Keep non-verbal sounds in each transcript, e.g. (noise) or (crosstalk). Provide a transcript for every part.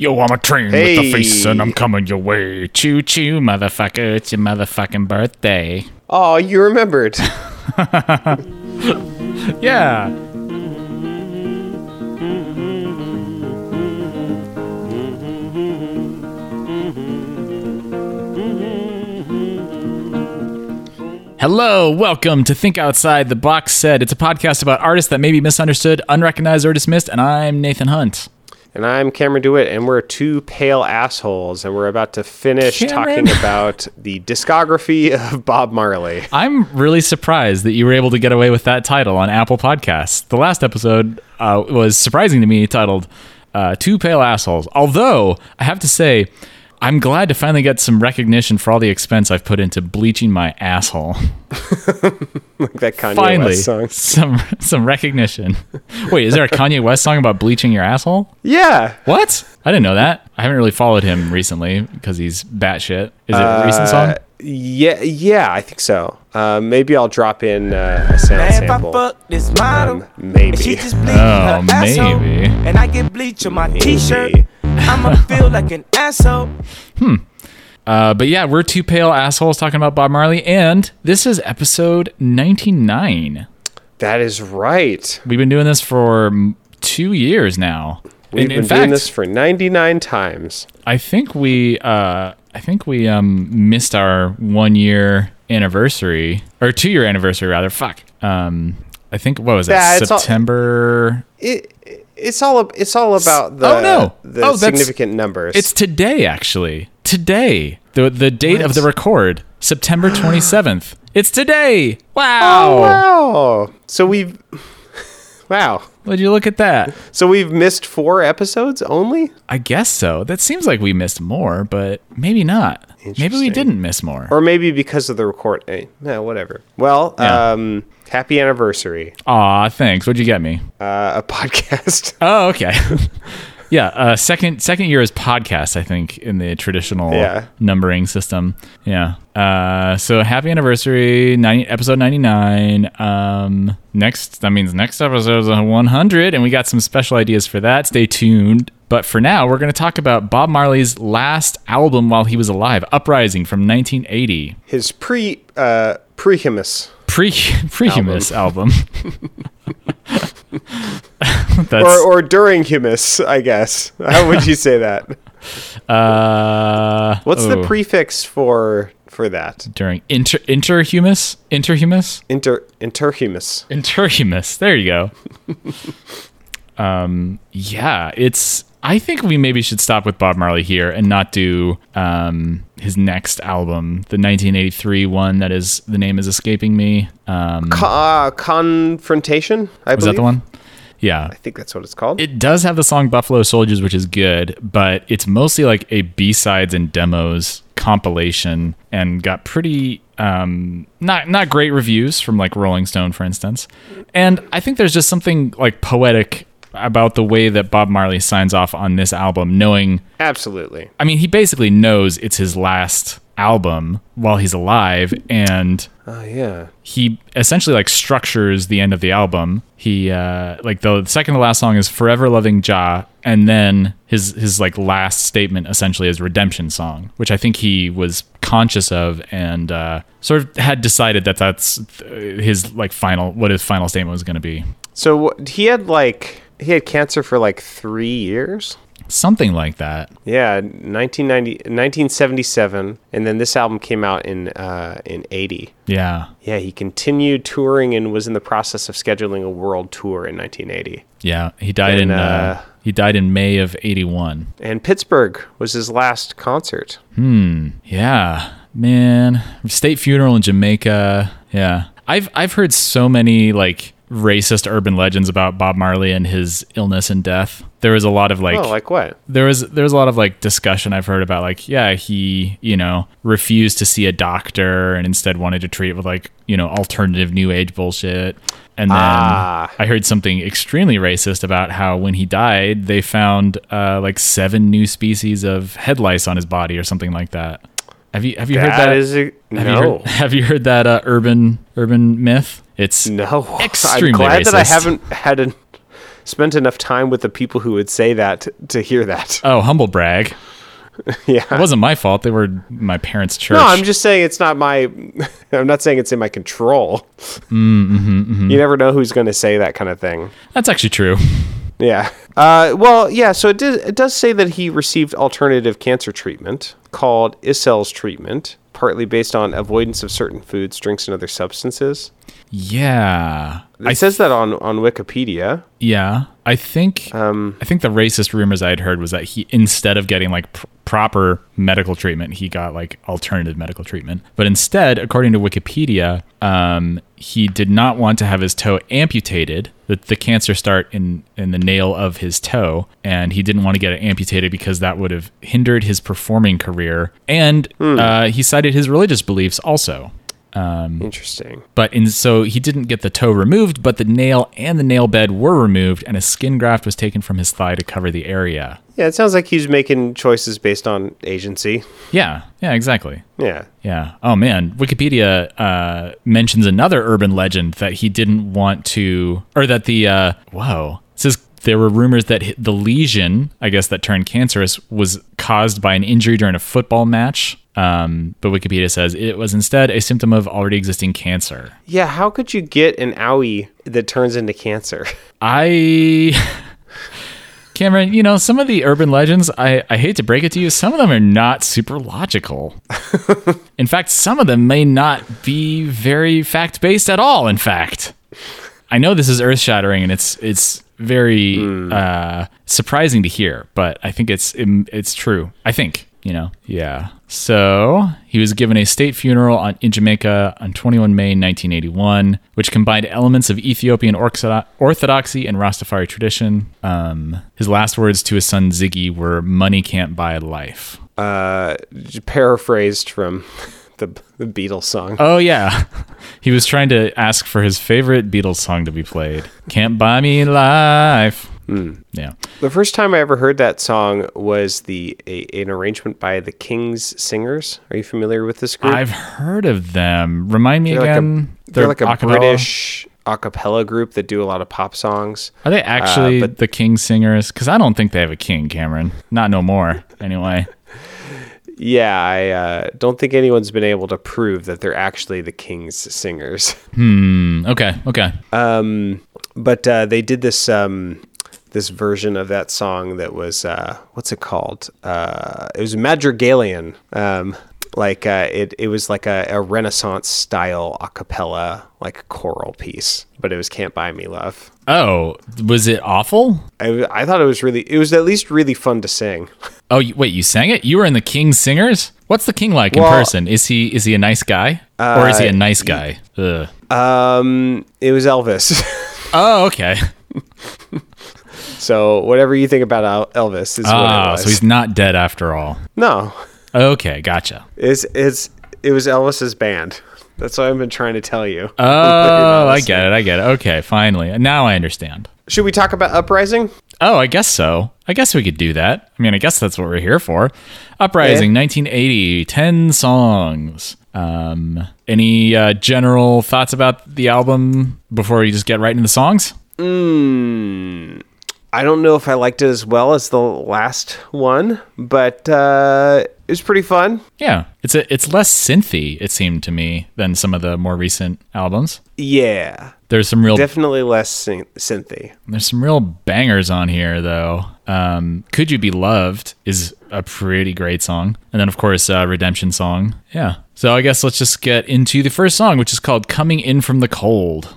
Yo, I'm a train with the face and I'm coming your way. Choo choo, motherfucker. It's your motherfucking birthday. Oh, you remembered. (laughs) Yeah. Hello, welcome to Think Outside the Boxset. It's a podcast about artists that may be misunderstood, unrecognized, or dismissed, and I'm Nathan Hunt. And I'm Cameron DeWitt, and we're two pale assholes, and we're about to finish Cameron? talking about the discography of Bob Marley. I'm really surprised that you were able to get away with that title on Apple Podcasts. The last episode uh, was surprising to me, titled uh, Two Pale Assholes. Although, I have to say, I'm glad to finally get some recognition for all the expense I've put into bleaching my asshole. (laughs) Like that Kanye finally, West song. some some recognition. Wait, is there a Kanye West song about bleaching your asshole? Yeah. What? I didn't know that. I haven't really followed him recently because he's batshit. Is it a recent song? Uh, yeah, yeah, I think so. Uh, maybe I'll drop in uh, a sound Man, if I sample. fuck this model, Um, maybe. and she just bleed Oh, her asshole, maybe. and I get bleach on my t-shirt, Maybe. I'ma feel like an asshole. (laughs) Uh, but yeah, we're two pale assholes talking about Bob Marley, and this is episode 99. That is right. We've been doing this for two years now. We've in, been in fact, doing this for 99 times. I think we, uh, I think we um, missed our one year anniversary or two year anniversary rather. Fuck. Um, I think what was it? Yeah, it's all- September. It, it's all it's all about oh, the Oh, no. the Oh, significant numbers. It's today, actually. Today, the the date of the record, September 27th. It's today. oh Wow. wow. So we've wow. Would you look at that? So we've missed four episodes only. I guess so. That seems like we missed more, but maybe not. Maybe we didn't miss more. Or maybe because of the record. Eh, no, whatever. Well, Yeah. um, happy anniversary. Aw, thanks. What'd you get me? Uh, a (laughs) podcast. Oh, okay. (laughs) yeah, uh, second second year is podcast. I think in the traditional Yeah. numbering system. Yeah. Uh, so happy anniversary, 90, episode ninety nine. Um, next that means next episode is one hundred, and we got some special ideas for that. Stay tuned. But for now, we're going to talk about Bob Marley's last album while he was alive, Uprising from 1980. His pre uh, prehumus. Pre (laughs) prehumus album. (laughs) That's Or, or during humus, I guess. How would you say that? (laughs) uh What's the oh, prefix for for that? during inter interhumus interhumus Inter interhumus. interhumus there you go um yeah it's i think we maybe should stop with bob marley here and not do um his next album the 1983 one that is the name is escaping me um Co- uh, confrontation. I was believe. that the one yeah I think that's what it's called. it does have the song Buffalo Soldiers, which is good, but it's mostly like a B sides and demos compilation and got pretty um not not great reviews from like Rolling Stone, for instance. And I think there's just something like poetic about the way that Bob Marley signs off on this album, knowing Absolutely. I mean, he basically knows it's his last album while he's alive and Oh yeah. he essentially like structures the end of the album. He uh like the second to last song is Forever Loving Jah and then his his like last statement essentially is redemption song, which I think he was conscious of and uh sort of had decided that that's uh, his like final what his final statement was going to be. So he had like he had cancer for like three years. Something like that. Yeah, 1990, 1977, and then this album came out in uh, in 80. Yeah. Yeah, he continued touring and was in the process of scheduling a world tour in 1980. Yeah, he died in uh, uh, he died in May of 81. And Pittsburgh was his last concert. Hmm. Yeah, man. State funeral in Jamaica. Yeah. I've I've heard so many like racist urban legends about Bob Marley and his illness and death. There was a lot of like, oh, like what? there was there was a lot of like discussion I've heard about like yeah he you know refused to see a doctor and instead wanted to treat it with like you know alternative new age bullshit and then Ah. I heard something extremely racist about how when he died they found uh, like seven new species of head lice on his body or something like that. Have you have you heard That that? is a, have you no, heard, (laughs) have you heard that uh, urban urban myth? It's no. Extremely (laughs) I'm glad that I haven't had a spent enough time with the people who would say that to, to hear that. (laughs) Oh, humble brag. yeah. It wasn't my fault. They were my parents' church. No, I'm just saying it's not my. (laughs) I'm not saying it's in my control. Mm, mm-hmm, mm-hmm. You never know who's going to say that kind of thing. That's actually true. Yeah. Uh, well, yeah. So it, did, it does say that he received alternative cancer treatment called Issels treatment, partly based on avoidance of certain foods, drinks, and other substances. Yeah. It says that on, on Wikipedia. Yeah, I think Um, I think the racist rumors I had heard was that he instead of getting like pr- proper medical treatment, he got like alternative medical treatment. But instead, according to Wikipedia, um, he did not want to have his toe amputated. The, the cancer start in in the nail of his toe, and he didn't want to get it amputated because that would have hindered his performing career. And uh, he cited his religious beliefs also. Interesting. But in so he didn't get the toe removed, but the nail and the nail bed were removed, and a skin graft was taken from his thigh to cover the area. Yeah, it sounds like he's making choices based on agency. Yeah, yeah, exactly. Yeah. Yeah. Oh man, Wikipedia uh, mentions another urban legend that he didn't want to, or that the uh, whoa it says there were rumors that the lesion, I guess that turned cancerous, was caused by an injury during a football match. Um, but Wikipedia says it was instead a symptom of already existing cancer. Yeah, how could you get an owie that turns into cancer? I (laughs) Cameron, you know, some of the urban legends, I, I hate to break it to you, some of them are not super logical. (laughs) in fact, some of them may not be very fact based at all, in fact. I know this is earth shattering and it's it's very uh, surprising to hear, but I think it's it's true. I think, you know. Yeah. So he was given a state funeral on, in Jamaica on 21 May 1981, which combined elements of Ethiopian orthodoxy and Rastafari tradition. Um, his last words to his son Ziggy were, "Money can't buy life." Uh, paraphrased from (laughs) the, the Beatles song. Oh yeah, (laughs) he was trying to ask for his favorite Beatles song to be played. "Can't buy me life." Yeah. The first time I ever heard that song was the a, an arrangement by the Kings Singers. Are you familiar with this group? I've heard of them. Remind me they're like again. a, they're like a acapella? British a cappella group that do a lot of pop songs. Are they actually Uh, but- the king singers? Because I don't think they have a king, Cameron. Not no more. Anyway. (laughs) Yeah, I uh, don't think anyone's been able to prove that they're actually the Kings Singers. Hmm. Okay. Okay. Um, but uh, they did this um, this version of that song that was uh, what's it called? Uh, it was Madrigalian. Um, like uh, it, it was like a, a Renaissance style a cappella, like choral piece. But it was "Can't Buy Me Love." Oh, was it awful? I, I thought it was really, it was at least really fun to sing. (laughs) Oh, you, wait, you sang it? You were in the King Singers? What's the King like in person? Is he is he a nice guy or is he a Uh, nice guy? Ugh. Um, it was Elvis. (laughs) Oh, okay. (laughs) so whatever you think about Elvis is what it Ah, was. so he's not dead after all. no, Okay, gotcha. it's it's it was Elvis's band. That's what I've been trying to tell you. Oh, (laughs) I get it. I get it. Okay, finally. Now I understand. Should we talk about Uprising? Oh, I guess so. I guess we could do that. I mean, I guess that's what we're here for. Uprising, 1980, 10 songs. Um, any uh, general thoughts about the album before you just get right into the songs? Mm, I don't know if I liked it as well as the last one, but uh, it was pretty fun. Yeah, it's a it's less synthy. It seemed to me than some of the more recent albums. Yeah, There's some real definitely less syn- synthy. there's some real bangers on here though. Um, Could you be loved is a pretty great song, and then of course uh, Redemption song. Yeah. So I guess let's just get into the first song, which is called "Coming In From the Cold."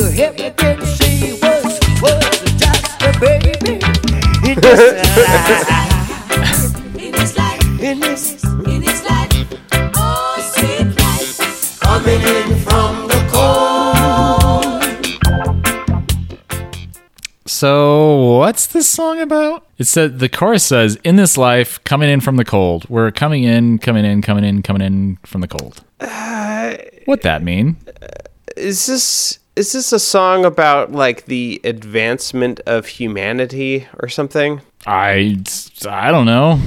Biggest man you ever did see was was just a baby. He just (laughs) In his life, in his in his life, oh sweet life. coming in from the cold. So what's this song about? It said the chorus says, "In this life, coming in from the cold, we're coming in, coming in, coming in, coming in from the cold." Uh, what that mean? Uh, is this is this a song about like the advancement of humanity or something? I I don't know.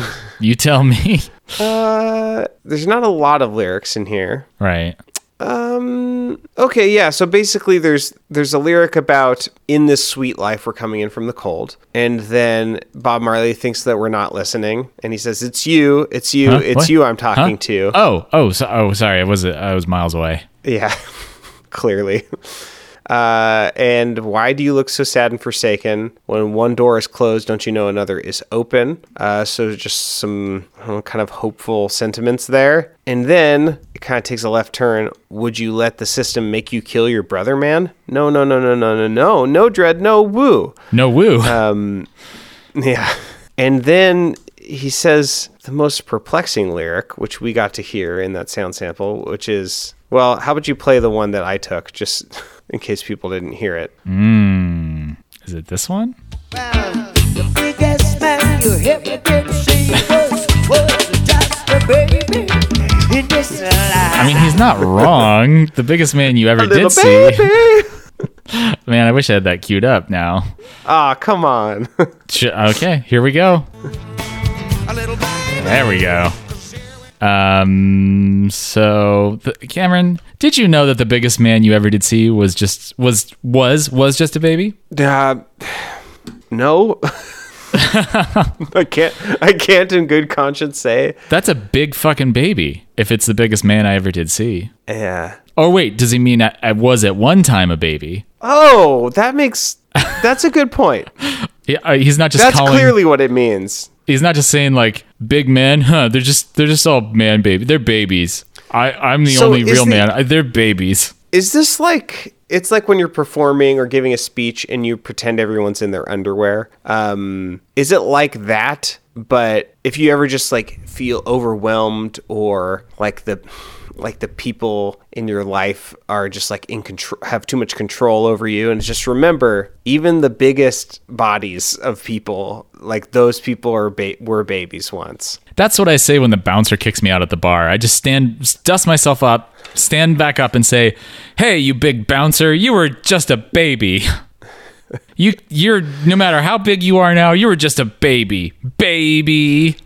(laughs) you tell me. Uh, there's not a lot of lyrics in here. right. Um. Okay. Yeah. So basically, there's there's a lyric about in this sweet life we're coming in from the cold, and then Bob Marley thinks that we're not listening, and he says, "It's you, it's you, Huh? it's What? you I'm talking Huh? to." Oh, oh, so, oh, sorry. I was I was miles away. Yeah, clearly. (laughs) Uh, and why do you look so sad and forsaken? When one door is closed, don't you know another is open? Uh, so just some know, kind of hopeful sentiments there. And then it kind of takes a left turn. Would you let the system make you kill your brother, man? No, no, no, no, no, no, no, no, dread, no, woo. No woo. Uh, (laughs) Yeah. And then he says the most perplexing lyric, which we got to hear in that sound sample, which is, well, how about you play the one that I took, just (laughs) in case people didn't hear it? Is it this one? Well, the biggest man you ever did see was, was just a baby in this life. I mean, he's not wrong. the biggest man you ever did see. baby! (laughs) Man, I wish I had that queued up now. Ah, come on. (laughs) Okay, here we go. There we go. Um. So, the, Cameron, did you know that the biggest man you ever did see was just was was was just a baby? uh, no. (laughs) I can't. I can't, in good conscience, say. That's a big fucking baby. If it's the biggest man I ever did see. Yeah. Or wait, does he mean I, I was at one time a baby? Oh, that makes. That's a good point. (laughs) He, uh, he's not just That's calling. clearly what it means. He's not just saying like big men. (laughs) Huh? They're just they're just all man baby. They're babies. I I'm the So only real the- man. I, they're babies. Is this like it's like when you're performing or giving a speech and you pretend everyone's in their underwear? Um, is it like that? But if you ever just like feel overwhelmed or like the like the people in your life are just like in control have too much control over you and just remember even the biggest bodies of people like those people are ba- were babies once That's what I say when the bouncer kicks me out at the bar. I just stand, dust myself up, stand back up, and say, "Hey, you big bouncer, you were just a baby. (laughs) You, you're no matter how big you are now, you were just a baby, baby."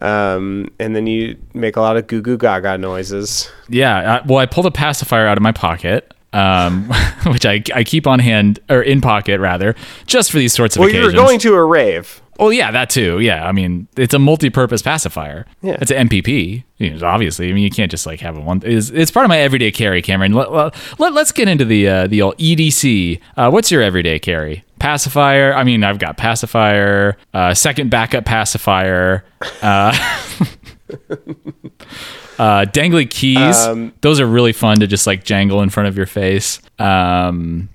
Um, and then you make a lot of goo goo gaga noises Yeah. I, well, I pulled a pacifier out of my pocket, um, (laughs) which I, I keep on hand or in pocket rather, just for these sorts of well you occasions. were going to a rave Oh yeah, that too. Yeah, I mean, it's a multi-purpose pacifier. Yeah. it's an MPP. You know, obviously, I mean, you can't just like have a one. It's, it's part of my everyday carry, Cameron. Let, let, let, us get into the uh, the old EDC. Uh, what's your everyday carry? Pacifier. I mean, I've got pacifier, uh, second backup pacifier, uh, (laughs) uh, dangly keys. Um, Those are really fun to just like jangle in front of your face. Um,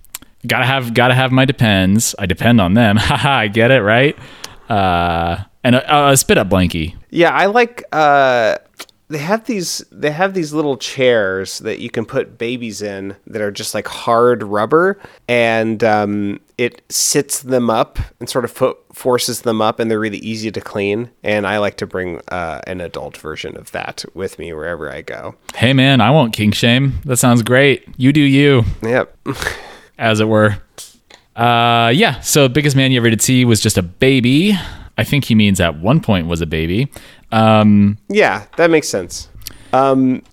gotta have gotta have my depends. I depend on them. (laughs) Haha, I get it right. Uh, and a, a spit up blankie. Yeah, I like. Uh, they have these. They have these little chairs that you can put babies in that are just like hard rubber, and um, it sits them up and sort of fo- forces them up, and they're really easy to clean. And I like to bring uh, an adult version of that with me wherever I go. Hey man, I won't kink shame. That sounds great. You do you, Yep. (laughs) as it were. Uh, yeah. So biggest man you ever did see was just a baby. I think he means at one point was a baby. Um, yeah, that makes sense.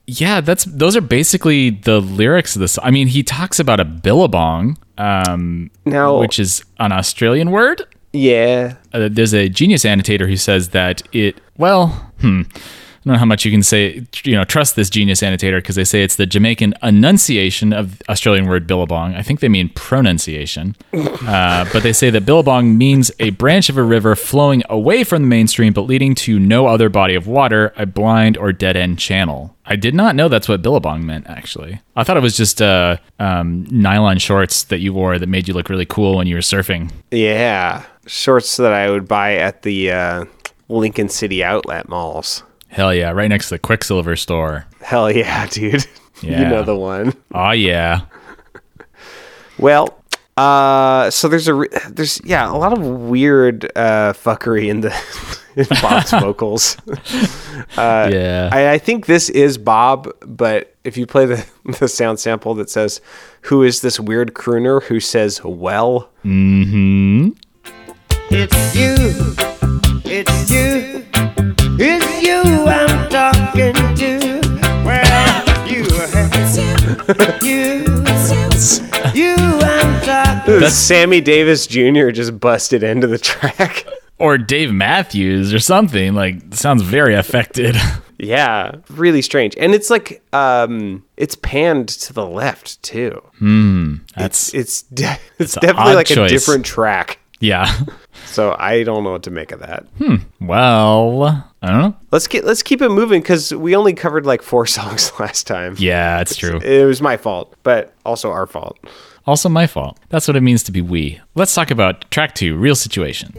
Yeah, that's those are basically the lyrics of this. I mean, he talks about a billabong, um, Now- which is an Australian word. Yeah. uh, there's a genius annotator who says that it well hmm don't know how much you can say you know trust this genius annotator because they say it's the Jamaican enunciation of Australian word billabong. I think they mean pronunciation, uh, but they say that billabong means a branch of a river flowing away from the mainstream but leading to no other body of water, a blind or dead end channel. I did not know that's what billabong meant. Actually, I thought it was just uh, um, nylon shorts that you wore that made you look really cool when you were surfing. Yeah. Shorts that I would buy at the uh, Lincoln City outlet malls. Hell yeah, right next to the Quiksilver store. Hell yeah, (laughs) dude. you know the one. Oh yeah. Well, uh, so there's a re- there's yeah a lot of weird uh, fuckery in the (laughs) in Bob's (laughs) vocals. yeah. I, I think this is Bob, but if you play the the sound sample that says, "Who is this weird crooner who says well?" mhm It's you, it's you, it's you I'm talking to. Well, you, you, you I'm talking. Sammy Davis Jr. just busted into the track. Or Dave Matthews or something. Like, sounds very affected. Yeah, really strange. And it's like um it's panned to the left too. Hmm. That's it's (laughs) it's, de- it's definitely like choice. a different track. Yeah. So I don't know what to make of that. Hmm. Well, I don't know. Let's get let's keep it moving because we only covered like four (laughs) songs last time. Yeah, it's true. It was my fault, but also our fault. Also my fault. That's what it means to be we. Let's talk about track two, real situation.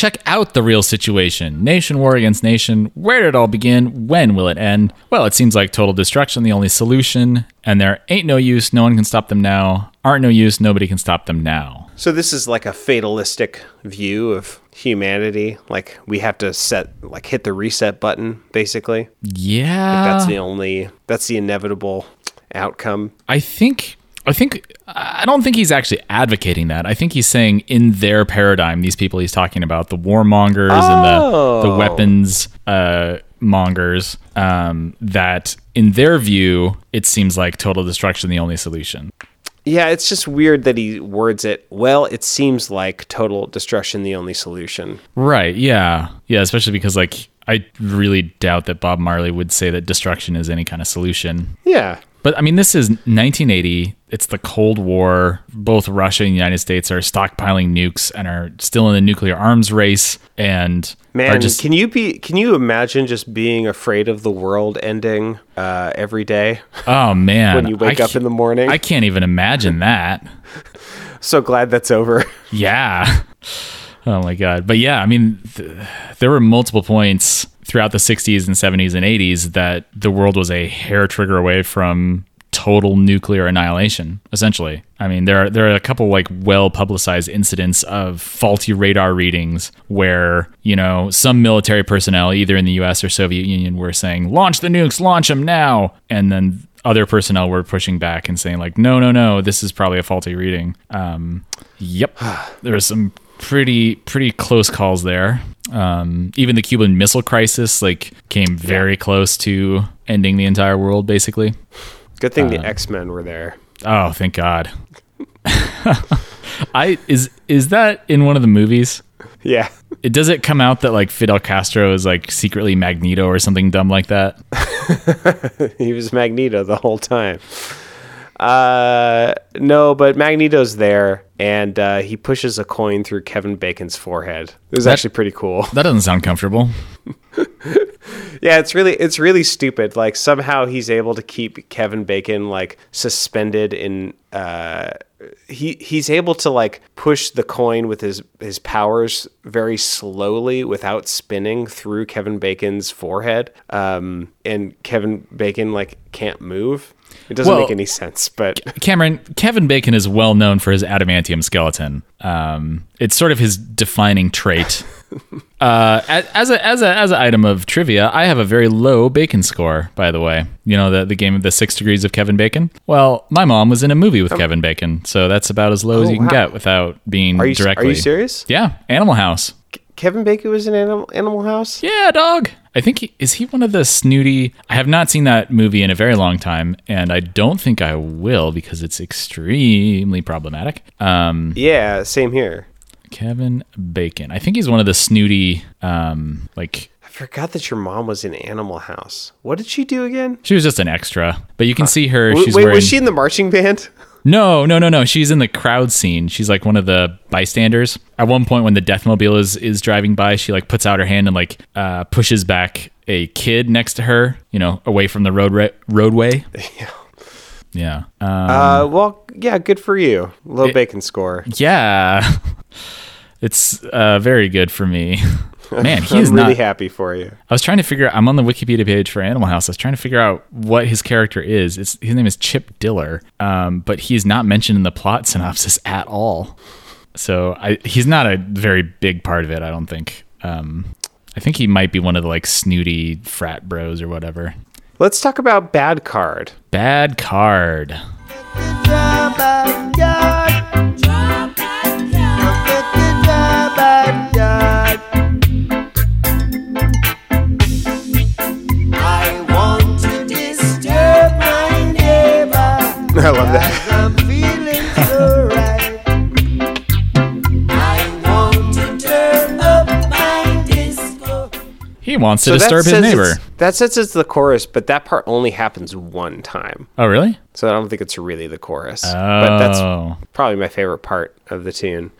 Check out the real situation. Nation war against nation. Where did it all begin? When will it end? Well, it seems like total destruction the only solution, and there ain't no use, no one can stop them now. Aren't no use, nobody can stop them now. So this is like a fatalistic view of humanity. Like we have to set like hit the reset button, basically. Yeah. That's the only that's the inevitable outcome. I think I think I don't think he's actually advocating that. I think he's saying in their paradigm, these people he's talking about, the warmongers and the the Oh. weapons uh, mongers, um, that in their view, it seems like total destruction the only solution. Yeah, it's just weird that he words it. Well, it seems like total destruction the only solution. Right? Yeah, yeah. Especially because like I really doubt that Bob Marley would say that destruction is any kind of solution. Yeah. But I mean, this is 1980. It's the Cold War. Both Russia and the United States are stockpiling nukes and are still in the nuclear arms race. And Man, just can you be can you imagine just being afraid of the world ending uh, every day oh man, when you wake I up in the morning? I can't even imagine that. so glad that's over. Yeah. Oh my god. But yeah, I mean, th- there were multiple points throughout the 60s and 70s and 80s that the world was a hair trigger away from total nuclear annihilation essentially. I mean there are there are a couple like well publicized incidents of faulty radar readings where you know some military personnel either in the US or Soviet Union were saying launch the nukes launch them now! And then other personnel were pushing back and saying like no no no this is probably a faulty reading. Um yep. (sighs) There was some pretty pretty close calls there. Um even the cuban missile crisis like came very close to ending the entire world basically Good thing Uh, the X Men were there. oh thank god (laughs) i is is that in one of the movies Yeah. (laughs) it does it come out that like fidel castro is like secretly magneto or something dumb like that (laughs) he was Magneto the whole time. Uh, no, but Magneto's there, and uh, he pushes a coin through Kevin Bacon's forehead. It was That- actually pretty cool. that doesn't sound comfortable (laughs) Yeah, it's really it's really stupid. Like somehow he's able to keep Kevin Bacon like suspended in. Uh, he he's able to like push the coin with his his powers very slowly without spinning through Kevin Bacon's forehead. Um, and Kevin Bacon like can't move. It doesn't Well- make any sense, but Cameron, Kevin Bacon is well known for his adamantium skeleton. Um, it's sort of his defining trait. (laughs) uh, as a as a as an item of trivia, I have a very low Bacon score. By the way, you know the the game of the six degrees of Kevin Bacon. Well, my mom was in a movie with Kevin Bacon, so that's about as low as Oh, you can get without being are you directly. are you serious? Yeah, Animal House. Kevin Bacon was in Animal, Animal House. Yeah, dog. I think he, is he one of the snooty. I have not seen that movie in a very long time, and I don't think I will because it's extremely problematic. Um, Yeah, same here. Kevin Bacon. I think he's one of the snooty. Um, like I forgot that your mom was in Animal House. What did she do again? she was just an extra, but you can see her. W- She's Wait, wearing. was she in the marching band? (laughs) No, no, no, no. She's in the crowd scene. She's like one of the bystanders. At one point, when the Deathmobile is is driving by, she like puts out her hand and like uh, pushes back a kid next to her. You know, away from the road roadway. Yeah. Yeah. Um, Uh, well, yeah, good for you. Low bacon score. yeah. (laughs) It's uh, very good for me. (laughs) (laughs) Man, he I'm really not. happy for you. I was trying to figure out. I'm on the Wikipedia page for Animal House. I was trying to figure out what his character is. It's, his name is Chip Diller, um, but he's not mentioned in the plot synopsis at all. So I, he's not a very big part of it. I don't think. Um, I think he might be one of the like snooty frat bros or whatever. Let's talk about Bad Card. Bad card. (laughs) I love that. He wants to So disturb his neighbor. That says it's the chorus, but that part only happens one time. Oh, really? So I don't think it's really the chorus. Oh. But that's probably my favorite part of the tune.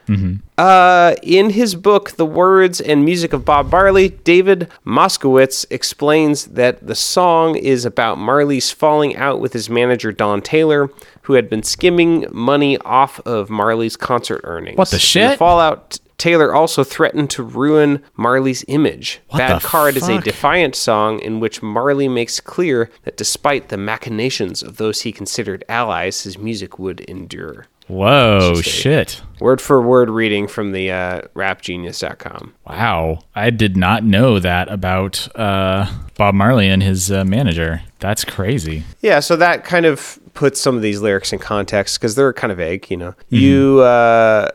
Uh, in his book, The Words and Music of Bob Marley, David Moskowitz explains that the song is about Marley's falling out with his manager, Don Taylor, who had been skimming money off of Marley's concert earnings. What the shit? fallout, Taylor also threatened to ruin Marley's image. What Bad Card is a defiant song in which Marley makes clear that despite the machinations of those he considered allies, his music would endure. Whoa, shit. Word for word reading from the uh, rapgenius.com. Wow. I did not know that about uh, Bob Marley and his uh, manager. That's crazy. Yeah, so that kind of puts some of these lyrics in context because they're kind of vague, you know. You uh,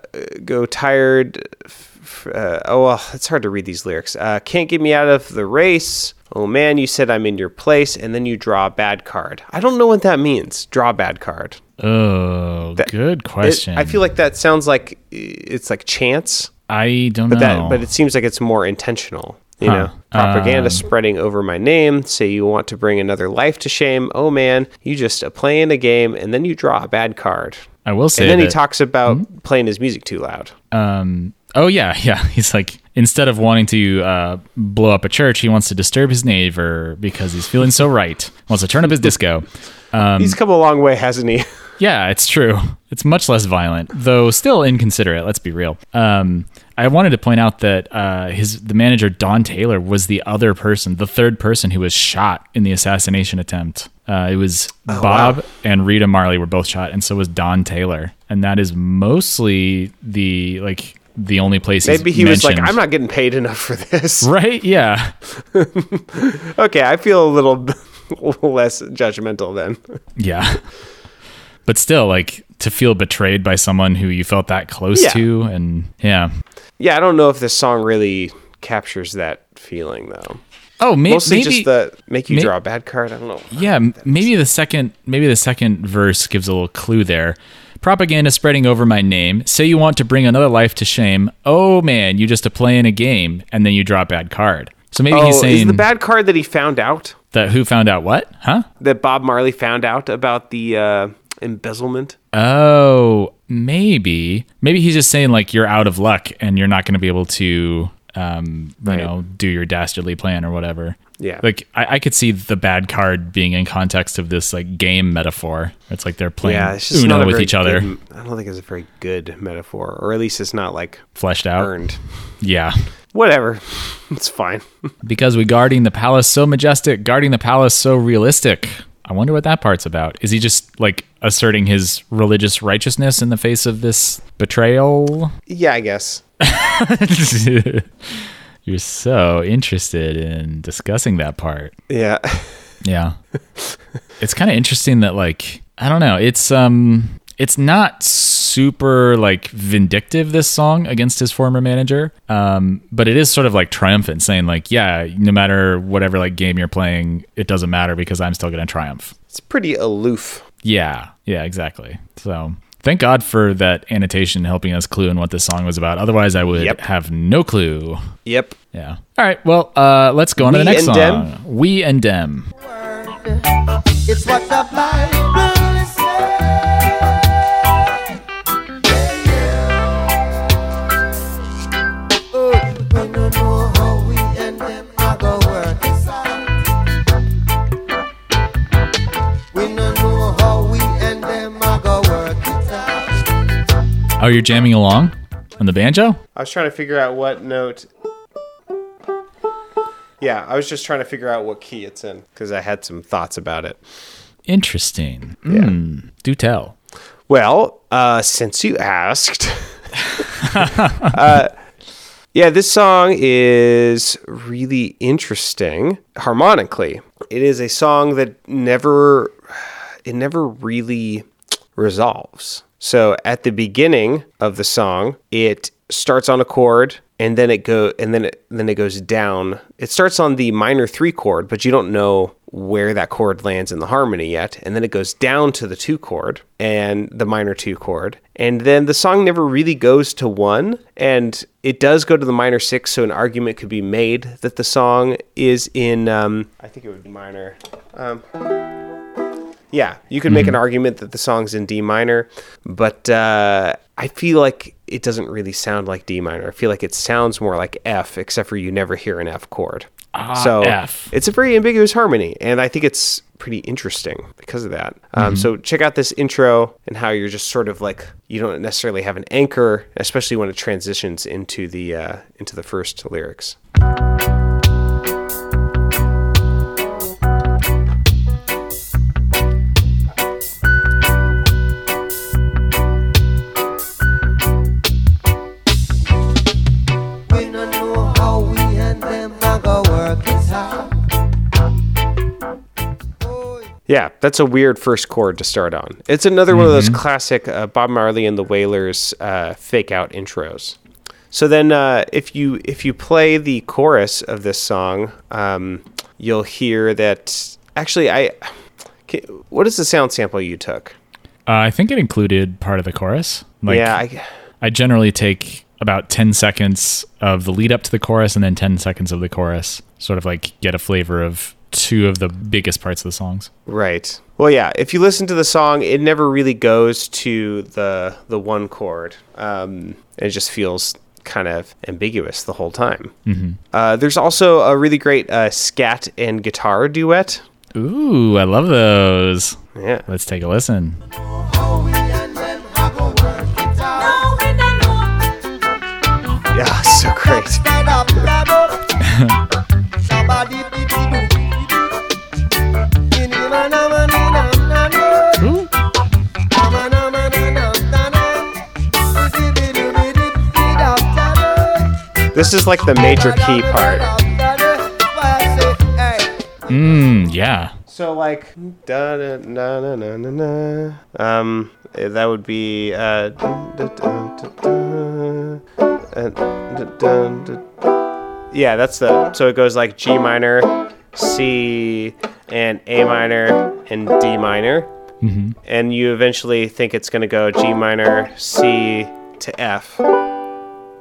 go tired. F- uh, oh, well, it's hard to read these lyrics. Uh, can't get me out of the race. Oh man, you said I'm in your place, and then you draw a bad card. I don't know what that means. Draw a bad card. Oh, good It- question. I feel like that sounds like it's like chance, I don't but know. that but it seems like it's more intentional. You Huh. know, propaganda Um, spreading over my name. Say you want to bring another life to shame. Oh man, you just playing a game, and then you draw a bad card. I will say And then he that- Hmm? talks about playing his music too loud. Um. Oh yeah, (laughs) yeah. He's like instead of wanting to uh, blow up a church, he wants to disturb his neighbor because he's feeling so right. Wants to turn up his disco. (laughs) Um, He's come a long way, hasn't he? (laughs) Yeah, it's true. It's much less violent, though still inconsiderate. Let's be real. Um, I wanted to point out that uh, his the manager Don Taylor was the other person, the third person who was shot in the assassination attempt. Uh, it was Oh, Bob and Rita Marley were both shot, and so was Don Taylor, and that is mostly the like the only place. he's Maybe he was like, "I'm not getting paid enough for this." (laughs) Right? Yeah. (laughs) okay, I feel a little (laughs) less judgmental then. Yeah. But still, like to feel betrayed by someone who you felt that close Yeah. to, and yeah. Yeah, I don't know if this song really captures that feeling though. Oh, may- Mostly maybe just the make you may- draw a bad card. I don't know. Yeah, maybe the second maybe the second verse gives a little clue there. Propaganda spreading over my name. Say you want to bring another life to shame. Oh man, you just a play in a game, and then you draw a bad card. So maybe Oh, he's is saying the bad card that he found out that who found out what? Huh? that Bob Marley found out about the uh, embezzlement? Oh, maybe. Maybe he's just saying like you're out of luck and you're not going to be able to, um, you know, do your dastardly plan or whatever. Yeah. Like I, I could see the bad card being in context of this like game metaphor. It's like they're playing Yeah, it's just Uno with each other, good- I don't think it's a very good metaphor, or at least it's not like fleshed out. earned. Yeah. Whatever, (laughs) it's fine. (laughs) Because we guarding the palace so majestic, guarding the palace so realistic. I wonder what that part's about. Is he just like asserting his religious righteousness in the face of this betrayal? yeah, I guess. (laughs) You're so interested in discussing that part. Yeah, (laughs) Yeah. it's kind of interesting that like I don't know, it's um it's not super like vindictive this song against his former manager. Um but it is sort of like triumphant saying like yeah, no matter whatever like game you're playing, it doesn't matter because I'm still going to triumph. it's pretty aloof. Yeah. Yeah, exactly. So Thank God for that annotation helping us clue in what this song was about. Otherwise, I would Yep. have no clue. Yep. Yeah. All right. Well, uh, let's go on to the next and song. Dem? We and Dem. It's what the Bible Oh, you're jamming along on the banjo? I was trying to figure out what note. Yeah, I was just trying to figure out what key it's in because I had some thoughts about it. Interesting. Mm, do tell. Well, uh, since you asked, (laughs) uh, Yeah, this song is really interesting harmonically. It is a song that never it never really resolves. So at the beginning of the song, it starts on a chord and then it go and then it then it goes down. It starts on the minor 3 chord, but you don't know where that chord lands in the harmony yet, and then it goes down to the 2 chord and the minor 2 chord. And then the song never really goes to 1 and it does go to the minor 6, so an argument could be made that the song is in um I think it would be minor. Um yeah, you could make an argument that the song's in D minor, but uh, I feel like it doesn't really sound like D minor. I feel like it sounds more like F, except for you never hear an F chord. so F. it's a very ambiguous harmony, and I think it's pretty interesting because of that. Um, So check out this intro and how you're just sort of like you don't necessarily have an anchor, especially when it transitions into the uh, into the first lyrics. Yeah, that's a weird first chord to start on. It's another one of those classic uh, Bob Marley and the Wailers uh, fake out intros. So then, uh, if you if you play the chorus of this song, um, you'll hear that. Actually, I. Can, what is the sound sample you took? Uh, I think it included part of the chorus. Like, yeah, I, I generally take about 10 seconds of the lead up to the chorus and then 10 seconds of the chorus, sort of like get a flavor of two of the biggest parts of the songs. Right. Well, yeah. If you listen to the song, it never really goes to the the one chord. Um, it just feels kind of ambiguous the whole time. Mm-hmm. Uh, there's also a really great uh, scat and guitar duet. Ooh, I love those. Yeah. Let's take a listen. (laughs) Yeah, so and (laughs) This is like the major key part. Mmm, yeah. So like da da na na na na na. Um, eh, that would be uh. dun, dun, dun, dun, dun, uh, dun, dun, dun. Yeah, that's the. So it goes like G minor, C, and A minor and D minor, Mhm. and you eventually think it's gonna go G minor, C to F,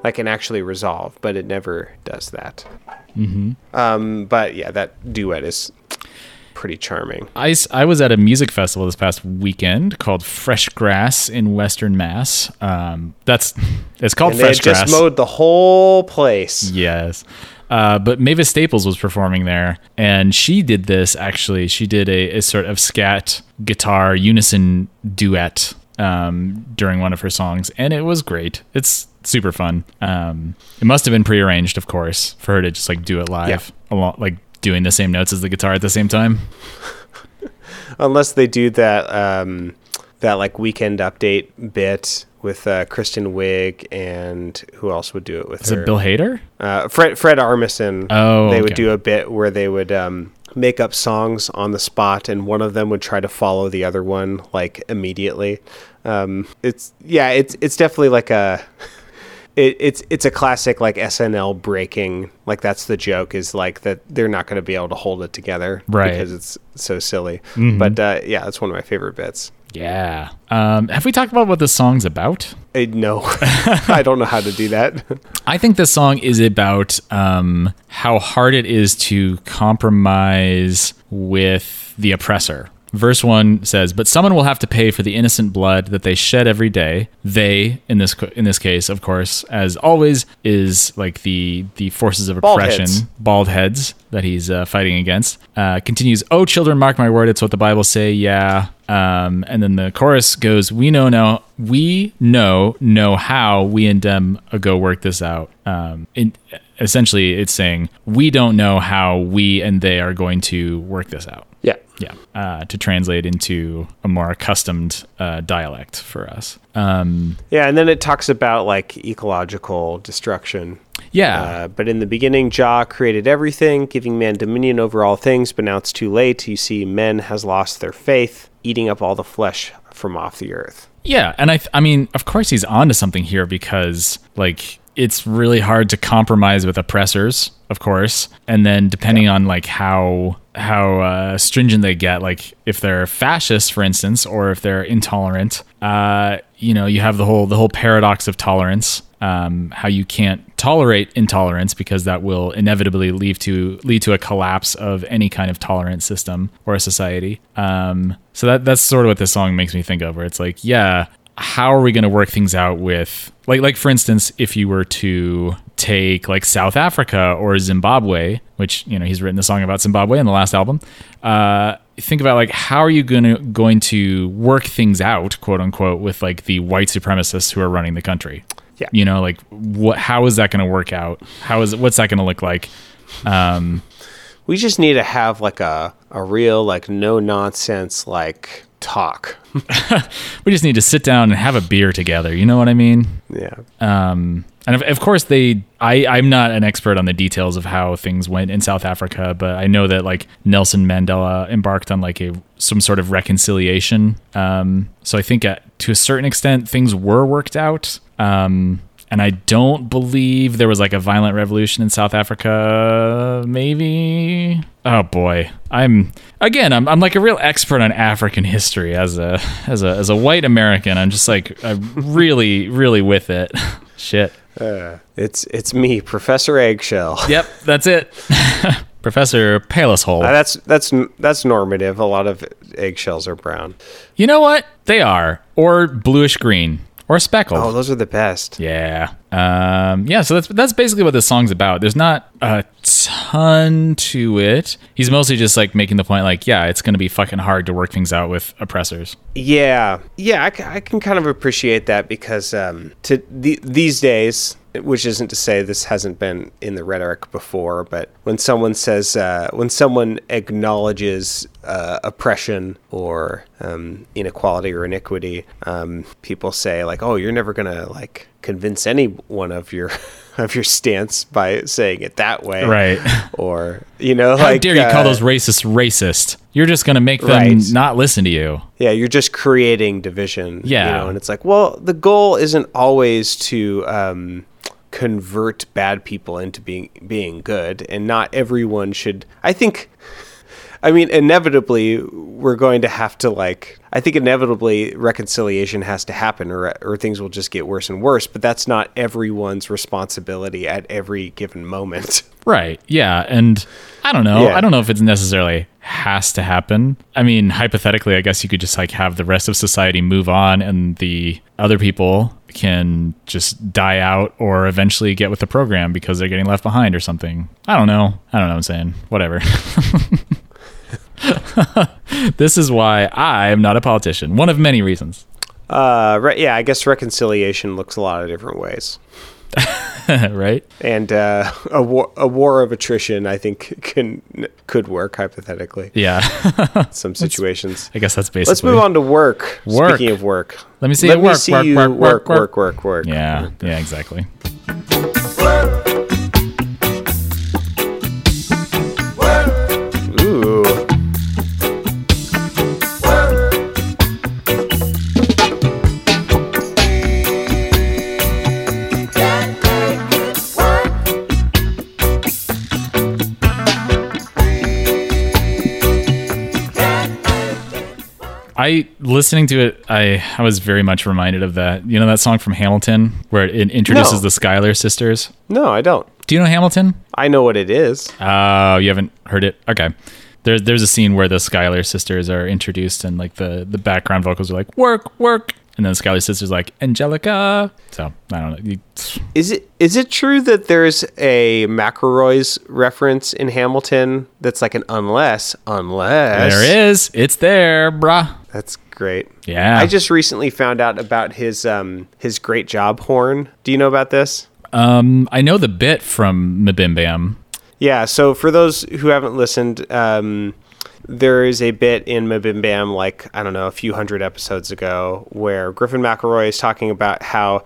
like and actually resolve, but it never does that. Um, but yeah, that duet is pretty charming. I, I was at a music festival this past weekend called Fresh Grass in Western Mass. Um, that's (laughs) it's called And Fresh Grass. just mowed the whole place. Yes. Uh, but Mavis Staples was performing there, and she did this actually. She did a, a sort of scat guitar unison duet um, during one of her songs, and it was great. It's super fun. Um, it must have been prearranged, of course, for her to just like do it live, along, like doing the same notes as the guitar at the same time. (laughs) Unless they do that um, that like weekend update bit with uh, Kristen Wiig and who else would do it with Is her? it Bill Hader? uh, Fred Fred Armisen. Oh, they would do a bit where they would um, make up songs on the spot, and one of them would try to follow the other one like immediately. Um, it's yeah, it's it's definitely like a. (laughs) It, it's it's a classic like SNL breaking like that's the joke is like that they're not going to be able to hold it together Right. because it's so silly Mm-hmm. but uh, yeah that's one of my favorite bits Yeah. Um, have we talked about what this song's about? Uh, no (laughs) I don't know how to do that (laughs) I think this song is about um, how hard it is to compromise with the oppressor. Verse 1 says, "But someone will have to pay for the innocent blood that they shed every day. They, in this in this case, of course, as always, is like the the forces of Bald oppression, heads. bald heads that he's uh, fighting against." Uh, continues, "Oh, children, mark my word, it's what the Bible say. Yeah." Um, and then the chorus goes, "We know now, we know know how we and them go work this out." Um, in, essentially it's saying we don't know how we and they are going to work this out. Yeah. Yeah, uh, to translate into a more accustomed uh, dialect for us. Um, Yeah, and then it talks about like ecological destruction. yeah, Uh, but in the beginning, Jah created everything, giving man dominion over all things. But now it's too late. You see, men has lost their faith, eating up all the flesh from off the earth. Yeah, and I th- I mean, of course he's onto something here because like it's really hard to compromise with oppressors, of course. And then depending on like how how uh, stringent they get, like if they're fascists, for instance, or if they're intolerant, uh, you know, you have the whole the whole paradox of tolerance. Um, how you can't tolerate intolerance because that will inevitably lead to lead to a collapse of any kind of tolerant system or a society. Um, so that that's sort of what this song makes me think of. Where it's like, yeah, how are we going to work things out with like like for instance, if you were to take like South Africa or Zimbabwe, which you know he's written a song about Zimbabwe in the last album. Uh, think about like how are you going to going to work things out, quote unquote, with like the white supremacists who are running the country. Yeah. You know, like what? How is that going to work out? How is what's that going to look like? Um, We just need to have like a a real like no nonsense like talk. (laughs) we just need to sit down and have a beer together. You know what I mean? yeah. Um, and of, of course, they. I I'm not an expert on the details of how things went in South Africa, but I know that like Nelson Mandela embarked on like a some sort of reconciliation. Um, so I think at, to a certain extent things were worked out. Um, and I don't believe there was like a violent revolution in South Africa. Maybe. Oh boy, I'm again. I'm, I'm like a real expert on African history as a as a as a white American. I'm just like I'm really really with it. (laughs) Shit. Uh, it's it's me, Professor Eggshell. (laughs) Yep, that's it. (laughs) Professor Palis Hole. Uh, that's that's that's normative. A lot of eggshells are brown. You know what? They are or bluish green or speckled. Oh, those are the best. Yeah. Um, yeah, so that's that's basically what this song's about. There's not a ton to it. He's mostly just like making the point like, yeah, it's going to be fucking hard to work things out with oppressors. Yeah, yeah, I, I can kind of appreciate that because um, to the, these days, which isn't to say this hasn't been in the rhetoric before, but when someone says, uh, when someone acknowledges uh, oppression or um, inequality or iniquity, um, people say like, "Oh, you're never gonna like convince anyone of your (laughs) of your stance by saying it that way, Right. Or you know, like How like, dare you uh, call those racists racist? You're just going to make them Right. not listen to you. Yeah, you're just creating division. Yeah. You know, and it's like, well, the goal isn't always to um, convert bad people into being being good, and not everyone should. I think. I mean, inevitably, we're going to have to like. I think inevitably reconciliation has to happen, or or things will just get worse and worse. But that's not everyone's responsibility at every given moment. (laughs) Right. Yeah. And I don't know. Yeah. I don't know if it's necessarily has to happen. I mean, hypothetically, I guess you could just like have the rest of society move on and the other people can just die out or eventually get with the program because they're getting left behind or something. I don't know. I don't know what I'm saying. Whatever. (laughs) this is why I am not a politician. One of many reasons. Uh, right? Yeah, I guess reconciliation looks a lot of different ways. (laughs) right? and uh, a war a war of attrition I think can could work hypothetically Yeah. (laughs) some situations. I guess that's basically Let's move on to work. Work. Speaking of work, Let me see let it me work, see work, you work, work, work, work, work, work. Yeah. Yeah, exactly. Ooh. I listening to it, I I was very much reminded of that. You know that song from Hamilton where it introduces No. the Schuyler sisters. No, I don't. Do you know Hamilton? I know what it is. Oh, you haven't heard it? Okay. There's there's a scene where the Schuyler sisters are introduced and like the the background vocals are like work work, and then the Schuyler sisters like Angelica. So I don't know. Is it is it true that there's a McElroy's reference in Hamilton that's like an unless unless there is. It's there, bruh. That's great. Yeah. I just recently found out about his um his great job horn. Do you know about this? Um, I know the bit from MBMBaM. Yeah, so for those who haven't listened, um, there is a bit in MBMBaM, like, I don't know, a few hundred episodes ago, where Griffin McElroy is talking about how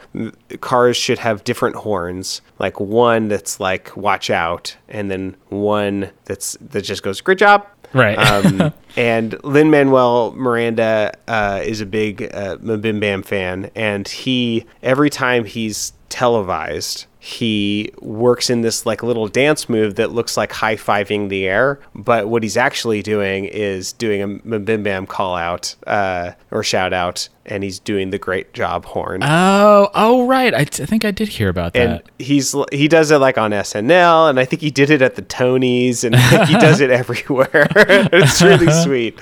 cars should have different horns. Like one that's like, watch out, and then one that's that just goes, great job. Right. Um, (laughs) and Lin Manuel Miranda uh, is a big uh, MBMBaM fan, and he every time he's televised, he works in this like little dance move that looks like high fiving the air, but what he's actually doing is doing a bim bam call out uh, or shout out, and he's doing the great job horn. Oh, oh, right. I, t- I think I did hear about and that. he's he does it like on SNL, and I think he did it at the Tonys, and he does it (laughs) everywhere. (laughs) it's really (laughs) sweet.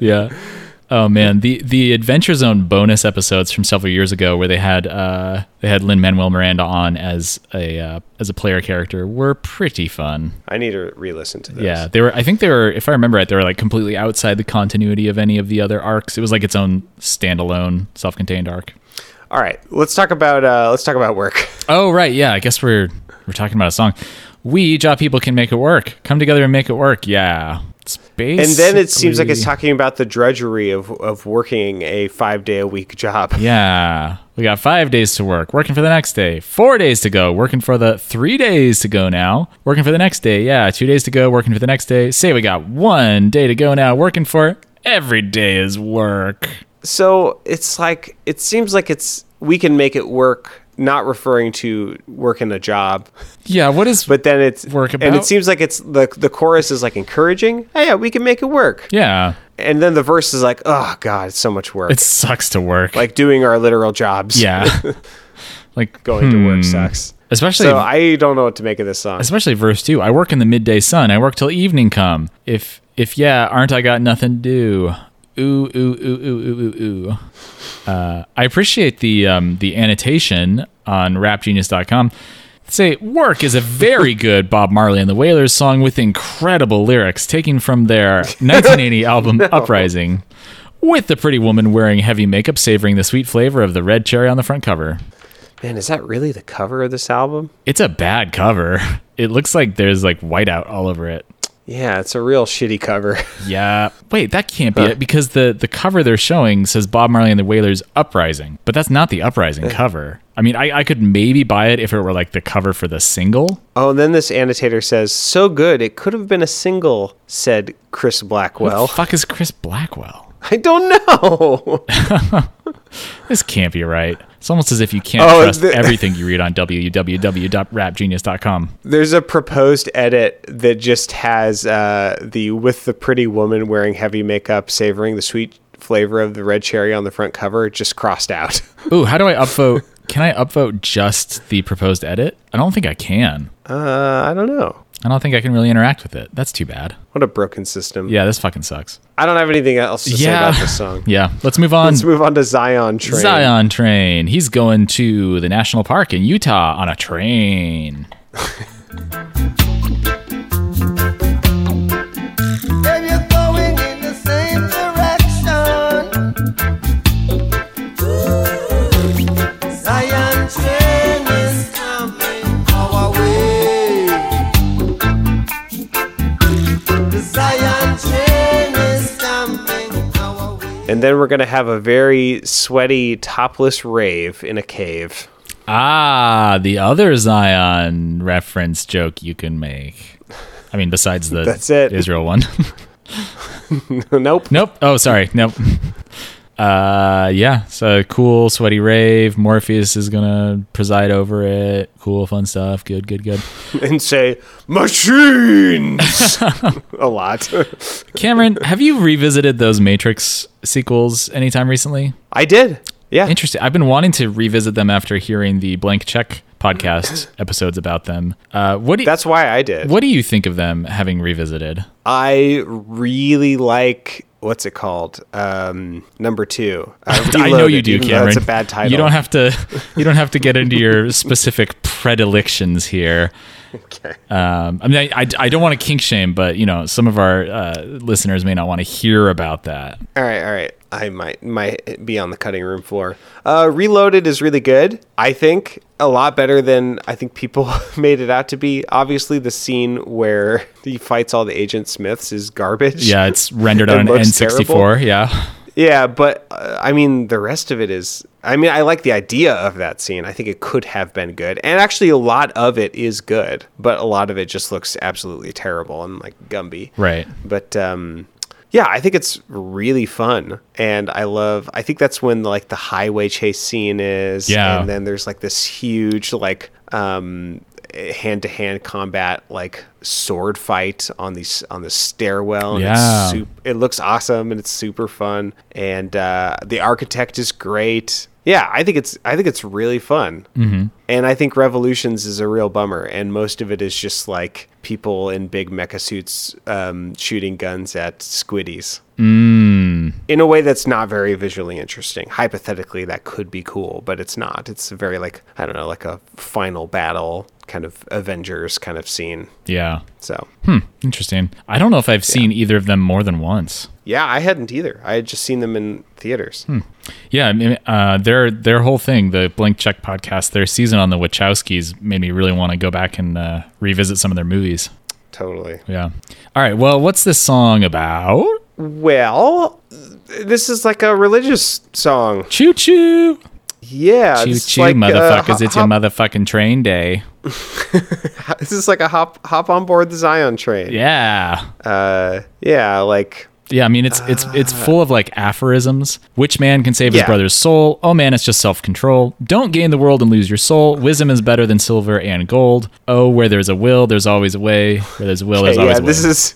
yeah. Oh man, the the Adventure Zone bonus episodes from several years ago, where they had uh, they had Lin Manuel Miranda on as a uh, as a player character, were pretty fun. I need to re-listen to this. Yeah, they were. I think they were. If I remember right, they were like completely outside the continuity of any of the other arcs. It was like its own standalone, self-contained arc. All right, let's talk about uh, let's talk about work. (laughs) Oh right, yeah. I guess we're we're talking about a song. We job people can make it work. Come together and make it work. Yeah. And then it seems like it's talking about the drudgery of of working a five day a week (laughs) job. Yeah. We got five days to work, working for the next day. Four days to go, working for the three days to go now, working for the next day. Yeah, two days to go, working for the next day. Say we got one day to go now, working for every day is work. So it's like it seems like it's we can make it work, not referring to working a job, Yeah, what is but then it's Work and it seems like it's the the chorus is like encouraging. Oh yeah, we can make it work. Yeah. And then the verse is like, oh god, it's so much work. It sucks to work. like doing our literal jobs. yeah. (laughs) like going to work hmm. sucks. Especially So I don't know what to make of this song. especially verse 2. I work in the midday sun. I work till evening come. If if yeah, aren't I got nothing to do? Ooh ooh ooh ooh ooh ooh ooh. Uh, I appreciate the um, the annotation on rapgenius.com. Say, Work is a very (laughs) good Bob Marley and the Wailers song with incredible lyrics taken from their (laughs) 1980 album Uprising, with the pretty woman wearing heavy makeup savoring the sweet flavor of the red cherry on the front cover. Man, is that really the cover of this album? It's a bad cover. (laughs) It looks like there's like whiteout all over it. Yeah, it's a real shitty cover. (laughs) Yeah. Wait, that can't be it because the the cover they're showing says Bob Marley and the Wailers Uprising, but that's not the Uprising cover. I mean, I, I could maybe buy it if it were like the cover for the single. Oh, and then this annotator says, "So good, it could have been a single," said Chris Who Blackwell. the fuck is Chris Blackwell? (laughs) I don't know. (laughs) This can't be right. It's almost as if you can't Oh, trust the- (laughs) everything you read on www.rapgenius.com. There's a proposed edit that just has uh, the with the pretty woman wearing heavy makeup, savoring the sweet flavor of the red cherry on the front cover, just crossed out. Ooh, how do I upvote? Can I upvote just the proposed edit? I don't think I can. Uh, I don't know. I don't think I can really interact with it. That's too bad. What a broken system. Yeah, this fucking sucks. I don't have anything else to say about this song. (laughs) Yeah, let's move on. Let's move on to Zion Train. Zion Train. He's going to the national park in Utah on a train. (laughs) And then we're going to have a very sweaty, topless rave in a cave. Ah, the other Zion reference joke you can make. I mean, besides the (laughs) That's it. Israel one. (laughs) (laughs) nope. nope. Oh, sorry. Nope. Uh, yeah. So cool, sweaty rave. Morpheus is gonna preside over it. Cool, fun stuff. Good, good, good. (laughs) And say, machines! (laughs) a lot. (laughs) Cameron, have you revisited those Matrix sequels anytime recently? I did. Yeah. Interesting. I've been wanting to revisit them after hearing the Blank Check podcast (laughs) episodes about them. Uh, what do That's why I did. what do you think of them having revisited? I really like what's it called? Um, number two. (laughs) Uh, I know you do, Cameron. That's a bad title. You don't have to. You don't have to get into your (laughs) specific predilections here. Okay. Um, I mean, I, I, I don't want to kink shame, but you know, some of our uh, listeners may not want to hear about that. All right, all right. I might might be on the cutting room floor. Uh, Reloaded is really good. I think a lot better than I think people (laughs) made it out to be. Obviously, the scene where (laughs) he fights all the Agent Smiths is garbage. Yeah, it's (laughs) rendered on an N64. terrible. Yeah. Yeah, but uh, I mean, the rest of it is. I mean, I like the idea of that scene. I think it could have been good, and actually, a lot of it is good, but a lot of it just looks absolutely terrible and like Gumby. Right. But um, yeah, I think it's really fun, and I love. I think that's when like the highway chase scene is. Yeah. and then there's like this huge like um hand to hand combat like sword fight on these on the stairwell. and it's Yeah. it looks awesome and it's super fun, and uh, the architect is great. Yeah, I think it's I think it's really fun, mm-hmm. and I think Revolutions is a real bummer, and most of it is just like people in big mecha suits um, shooting guns at squiddies Mm. In a way that's not very visually interesting. Hypothetically, that could be cool, but it's not. It's very like I don't know, like a final battle kind of Avengers kind of scene. Yeah. So Hmm. Interesting. I don't know if I've seen either of them more than once. yeah, I hadn't either. I had just seen them in theaters. Hmm. Yeah, I mean, uh, their their whole thing, the Blank Check podcast, their season on the Wachowskis made me really want to go back and uh, revisit some of their movies. Totally. Yeah. All right. Well, what's this song about? Well, this is like a religious song. Choo choo. Yeah, Choo choo, like, uh, motherfuckers. hop- it's your motherfucking train day. (laughs) This is like a hop hop on board the Zion train. Yeah. Uh, yeah, like Yeah, I mean it's it's it's full of like aphorisms. Which man can save his Yeah. brother's soul? Oh man, it's just self-control. Don't gain the world and lose your soul. Wisdom is better than silver and gold. Oh, where there's a will, there's always a way. Where there's a will, there's yeah, always a way. this is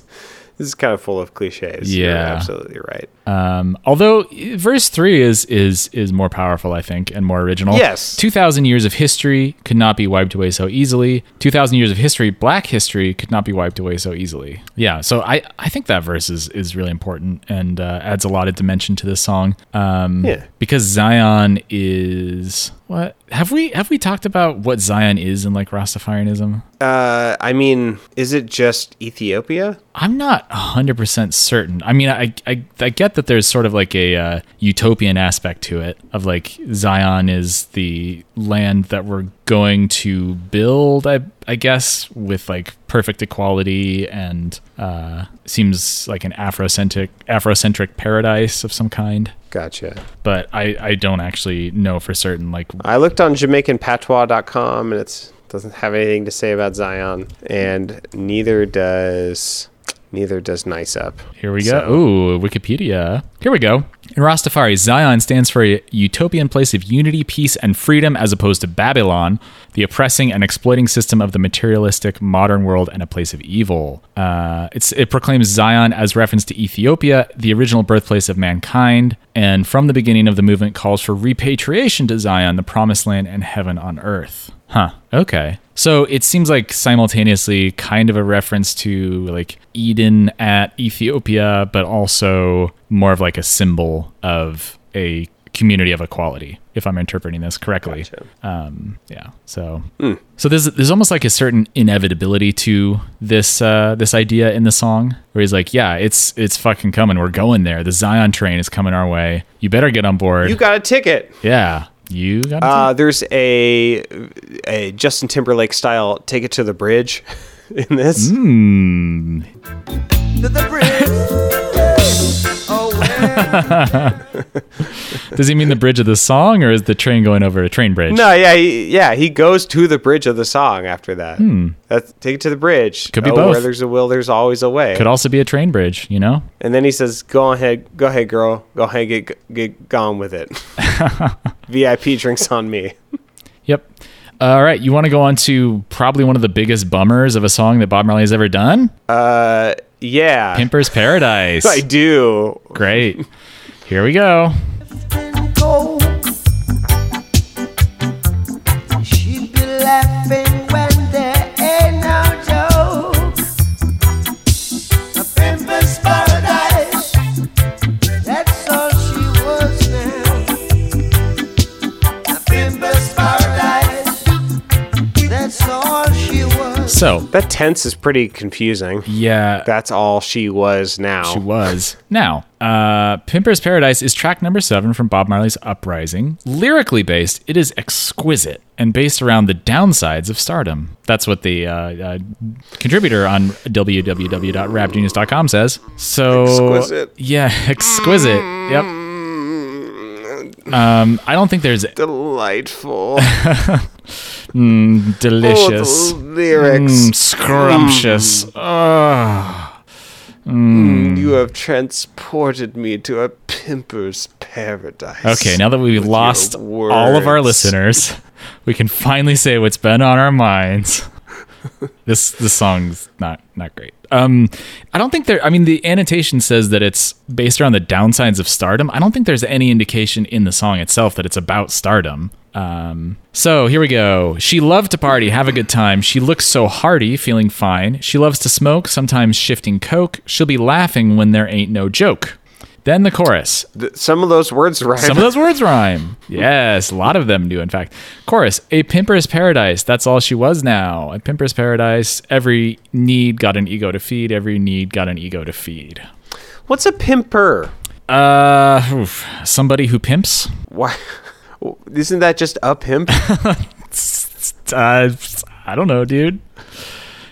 this is kind of full of cliches. You're Yeah. absolutely right. Um, although verse three is is is more powerful, I think, and more original. Yes. two thousand years of history could not be wiped away so easily. Two thousand years of history, Black history, could not be wiped away so easily. Yeah, so I I think that verse is is really important and uh, adds a lot of dimension to this song. Um, Yeah. because Zion is what have we have we talked about what Zion is in like Rastafarianism? Uh, I mean, is it just Ethiopia? I'm not 100% certain. I mean, I, I, I get that there's sort of like a uh, utopian aspect to it of like Zion is the land that we're going to build, I, I guess, with like perfect equality and uh, seems like an Afrocentric, Afrocentric paradise of some kind. Gotcha. But I, I don't actually know for certain. Like, I looked on JamaicanPatois.com and it doesn't have anything to say about Zion, and neither does neither does Nice Up. Here we go. So- Ooh, Wikipedia. Here we go. In Rastafari, Zion stands for a utopian place of unity, peace, and freedom as opposed to Babylon, the oppressing and exploiting system of the materialistic modern world and a place of evil. Uh, it's, it proclaims Zion as reference to Ethiopia, the original birthplace of mankind, and from the beginning of the movement calls for repatriation to Zion, the promised land and heaven on earth. Huh. Okay. So it seems like simultaneously kind of a reference to like Eden at Ethiopia, but also more of like a symbol of a community of equality, if I'm interpreting this correctly. Gotcha. Um, yeah. So so there's there's almost like a certain inevitability to this uh, this idea in the song where he's like, yeah, it's it's fucking coming. We're going there. The Zion train is coming our way. You better get on board. You got a ticket. yeah. You got Uh, there's a a Justin Timberlake style "Take It to the Bridge" (laughs) in this. Hmm. to the bridge. (laughs) (laughs) Does he mean the bridge of the song, or is the train going over a train bridge? No, yeah, he, yeah, he goes to the bridge of the song after that. That's take it to the bridge. Hmm. Could be oh, both. Where there's a will, there's always a way. Could also be a train bridge, you know? and then he says, "Go ahead, go ahead, girl, go ahead, get get gone with it." (laughs) VIP drinks on me. Yep. All right, you want to go on to probably one of the biggest bummers of a song that Bob Marley has ever done? Uh, yeah, Pimper's Paradise. (laughs) I do. Great. Here we go. So, That tense is pretty confusing. yeah, That's all she was now. She was. Now, uh, Pimper's Paradise is track number seven from Bob Marley's Uprising. Lyrically based, it is exquisite and based around the downsides of stardom. That's what the uh, uh, contributor on www.rapgenius.com says. So, Exquisite. yeah, (laughs) exquisite. Yep. Um, I don't think there's Delightful. (laughs) delicious, Oh, lyrics. Mm, scrumptious. Ugh. You have transported me to a pimper's paradise. Okay, now that we've lost all of our listeners, we can finally say what's been on our minds. (laughs) this this song's not not great. Um, I don't think there. I mean, the annotation says that it's based around the downsides of stardom. I don't think there's any indication in the song itself that it's about stardom. Um, so here we go. She loved to party, have a good time. She looks so hearty, feeling fine. She loves to smoke, sometimes shifting coke. She'll be laughing when there ain't no joke. Then the chorus. Some of those words (laughs) rhyme. Some of those words rhyme. Yes, a lot of them do, in fact. Chorus A pimper's paradise. That's all she was now. A pimper's paradise. Every need got an ego to feed. Every need got an ego to feed. What's a pimper? Uh, oof. somebody who pimps? Why? (laughs) Isn't that just a pimp? (laughs) Uh, I don't know, dude.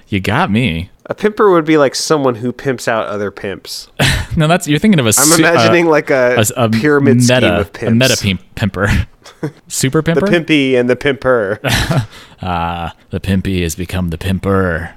You got me. A pimper would be like someone who pimps out other pimps. (laughs) No, that's you're thinking of a. I'm su- imagining uh, like a, a, a pyramid meta, scheme of pimps. a meta pimp, pimper, (laughs) super the pimpy and the pimper. (laughs) Ah, the pimpy has become the pimper.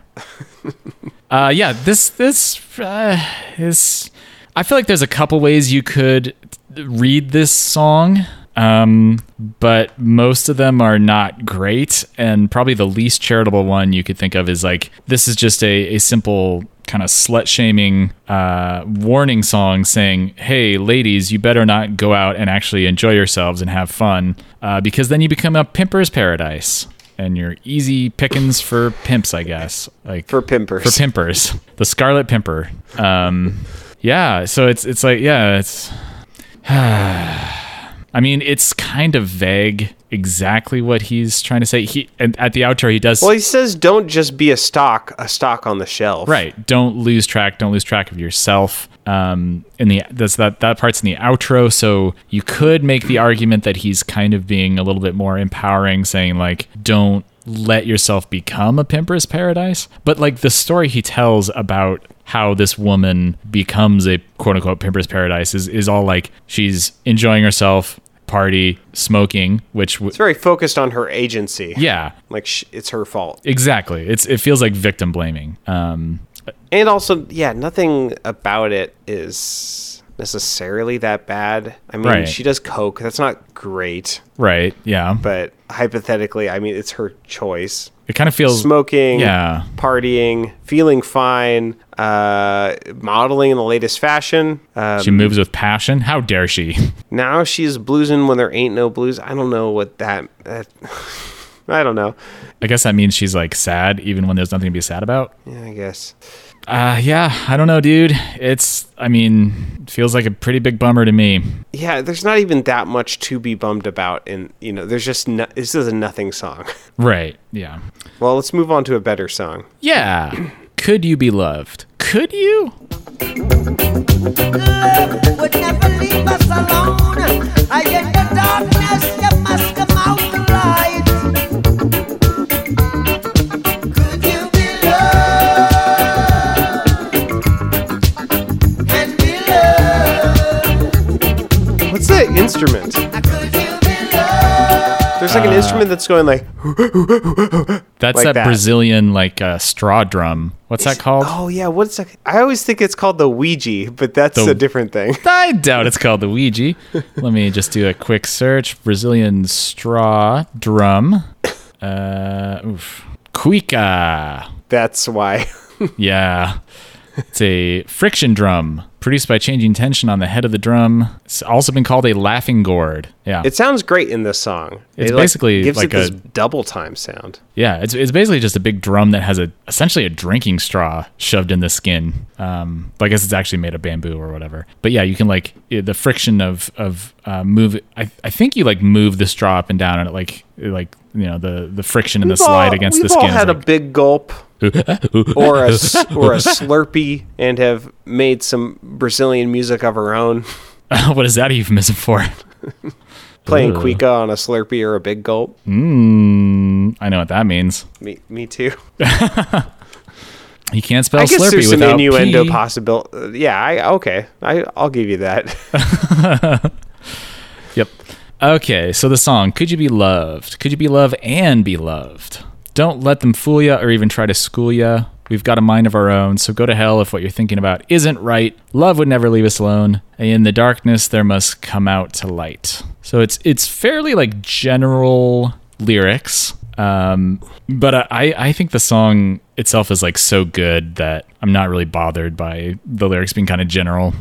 uh, yeah, this this uh, is. I feel like there's a couple ways you could read this song, um, but most of them are not great. And probably the least charitable one you could think of is like this is just a, a simple kind of slut shaming uh, warning song saying, "Hey, ladies, you better not go out and actually enjoy yourselves and have fun, uh, because then you become a pimper's paradise." And you're easy pickings for pimps, I guess. Like For pimpers. For pimpers. The Scarlet Pimper. Um, yeah. So it's it's like yeah, it's. (sighs) (sighs) I mean, it's kind of vague exactly what he's trying to say. He and at the outro he does Well, he says, "Don't just be a stock, a stock on the shelf." right. Don't lose track. Don't lose track of yourself. Um, in the that's that that part's in the outro. So you could make the argument that he's kind of being a little bit more empowering, saying like, don't let yourself become a pimper's paradise. But like the story he tells about how this woman becomes a quote unquote pimper's paradise is is all like she's enjoying herself, party, smoking, which w- It's very focused on her agency. yeah, Like sh- it's her fault. exactly. It's it feels like victim blaming. Um, And also, yeah, nothing about it is necessarily that bad. I mean, Right. she does coke. That's not great, right? Yeah, but hypothetically, I mean, it's her choice. it kind of feels Smoking, Yeah. partying, feeling fine, uh, modeling in the latest fashion. Um, She moves with passion. How dare she? (laughs) now she's bluesing when there ain't no blues. I don't know what that. that (laughs) I don't know. I guess that means she's like sad even when there's nothing to be sad about. Yeah, I guess. Uh yeah, I don't know, dude. It's I mean, feels like a pretty big bummer to me. Yeah, there's not even that much to be bummed about, and you know, there's just no, this is a nothing song. (laughs) Right. Yeah. Well, let's move on to a better song. Yeah. (clears throat) Could you be loved? Could you? Love What's the instrument? Could you be loved? There's like an instrument that's going like. That's Like that, that. Brazilian like uh, straw drum. What's that called? Oh yeah, what's that? I always think it's called the Ouija, but that's The- a different thing. (laughs) I doubt it's called the Ouija. Let me just do a quick search. Brazilian straw drum. Uh, oof. Cuica. That's why. (laughs) Yeah. It's a friction drum produced by changing tension on the head of the drum. It's also been called a laughing gourd. Yeah. It sounds great in this song. It's it, like, basically gives like it this double time sound. yeah, it's, it's basically just a big drum that has a essentially a drinking straw shoved in the skin. Um, I guess it's actually made of bamboo or whatever. But yeah, you can like the friction of of uh, move. I, I think you like move the straw up and down and it like it, like you know the the friction and the slide all, against we've the all skin. is had a big gulp. (laughs) or a (laughs) or a Slurpee and have made some Brazilian music of her own, (laughs) what is that euphemism for? playing. Cuica on a Slurpee or a Big Gulp. Mm, I know what that means. Me, me too. You can't spell I guess Slurpee there's some innuendo P. possible. yeah, I okay. I I'll give you that. Yep. Okay, so the song "Could You Be Loved"? Could you be loved and be loved? Don't let them fool ya or even try to school ya. We've got a mind of our own, so go to hell if what you're thinking about isn't right. Love would never leave us alone, and in the darkness there must come out to light. So it's it's fairly like general lyrics, um, but I I think the song itself is like so good that I'm not really bothered by the lyrics being kind of general.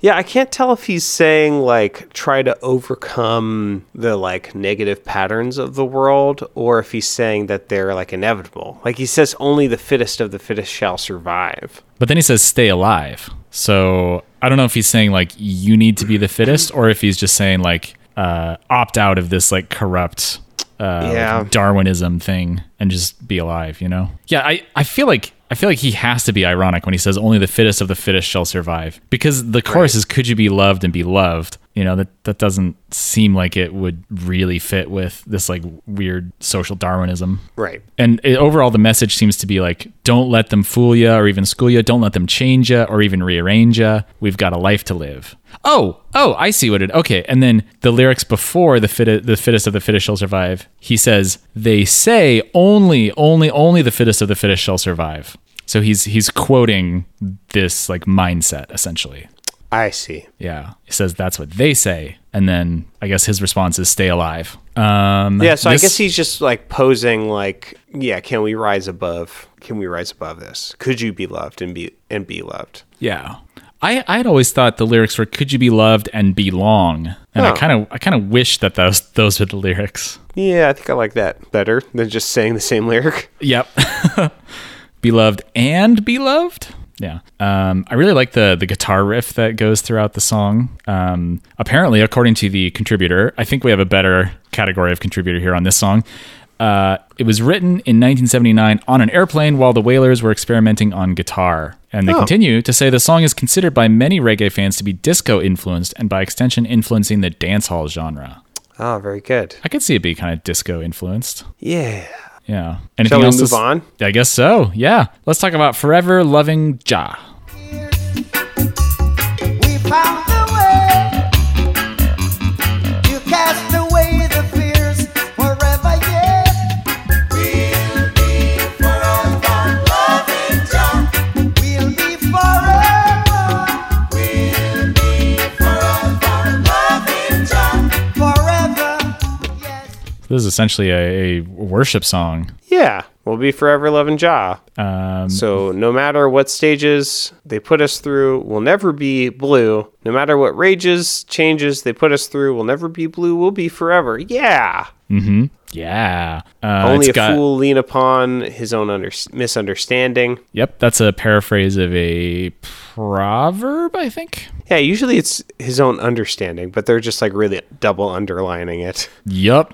Yeah, I can't tell if he's saying like try to overcome the like negative patterns of the world or if he's saying that they're like inevitable. Like he says only the fittest of the fittest shall survive. But then he says stay alive. So I don't know if he's saying like you need to be the fittest or if he's just saying like uh, opt out of this like corrupt uh, like, Darwinism thing and just be alive, you know? Yeah, I, I feel like I feel like he has to be ironic when he says only the fittest of the fittest shall survive. Because the chorus is could you be loved and be loved? You know, that that doesn't seem like it would really fit with this like weird social Darwinism. Right. And it, overall, the message seems to be like, don't let them fool you or even school you. Don't let them change you or even rearrange you. We've got a life to live. Oh, oh, I see what it. Okay, and then the lyrics before the fit, the fittest of the fittest shall survive. He says they say only, only, only the fittest of the fittest shall survive. So he's he's quoting this like mindset essentially. I see. Yeah, he says that's what they say, and then I guess his response is stay alive. Um, Yeah, so this- I guess he's just like posing like, yeah, can we rise above? Can we rise above this? Could you be loved and be and be loved? Yeah. I I had always thought the lyrics were "Could you be loved and belong," and I kind of I kind of wish that those those were the lyrics. Yeah, I think I like that better than just saying the same lyric. (laughs) Yep. (laughs) be loved and be loved. Yeah. Um, I really like the the guitar riff that goes throughout the song. Um, apparently, according to the contributor, I think we have a better category of contributor here on this song. Uh, it was written in 1979 on an airplane while the Wailers were experimenting on guitar. And they Oh. continue to say the song is considered by many reggae fans to be disco influenced and by extension influencing the dancehall genre. Oh, very good. I could see it be kind of disco influenced. Yeah. Yeah. Anything Shall we else move on? I guess so. Yeah. Let's talk about Forever Loving Jah. This is essentially a, a worship song. Yeah. We'll be forever loving Jah. Um, So no matter what stages they put us through, we'll never be blue. No matter what rages, changes they put us through, we'll never be blue. We'll be forever. Yeah. Mm-hmm. Yeah. Uh, Only it's a got- fool lean upon his own under- misunderstanding. Yep. That's a paraphrase of a proverb, I think. Yeah, usually it's his own understanding, but they're just like really double underlining it. Yup.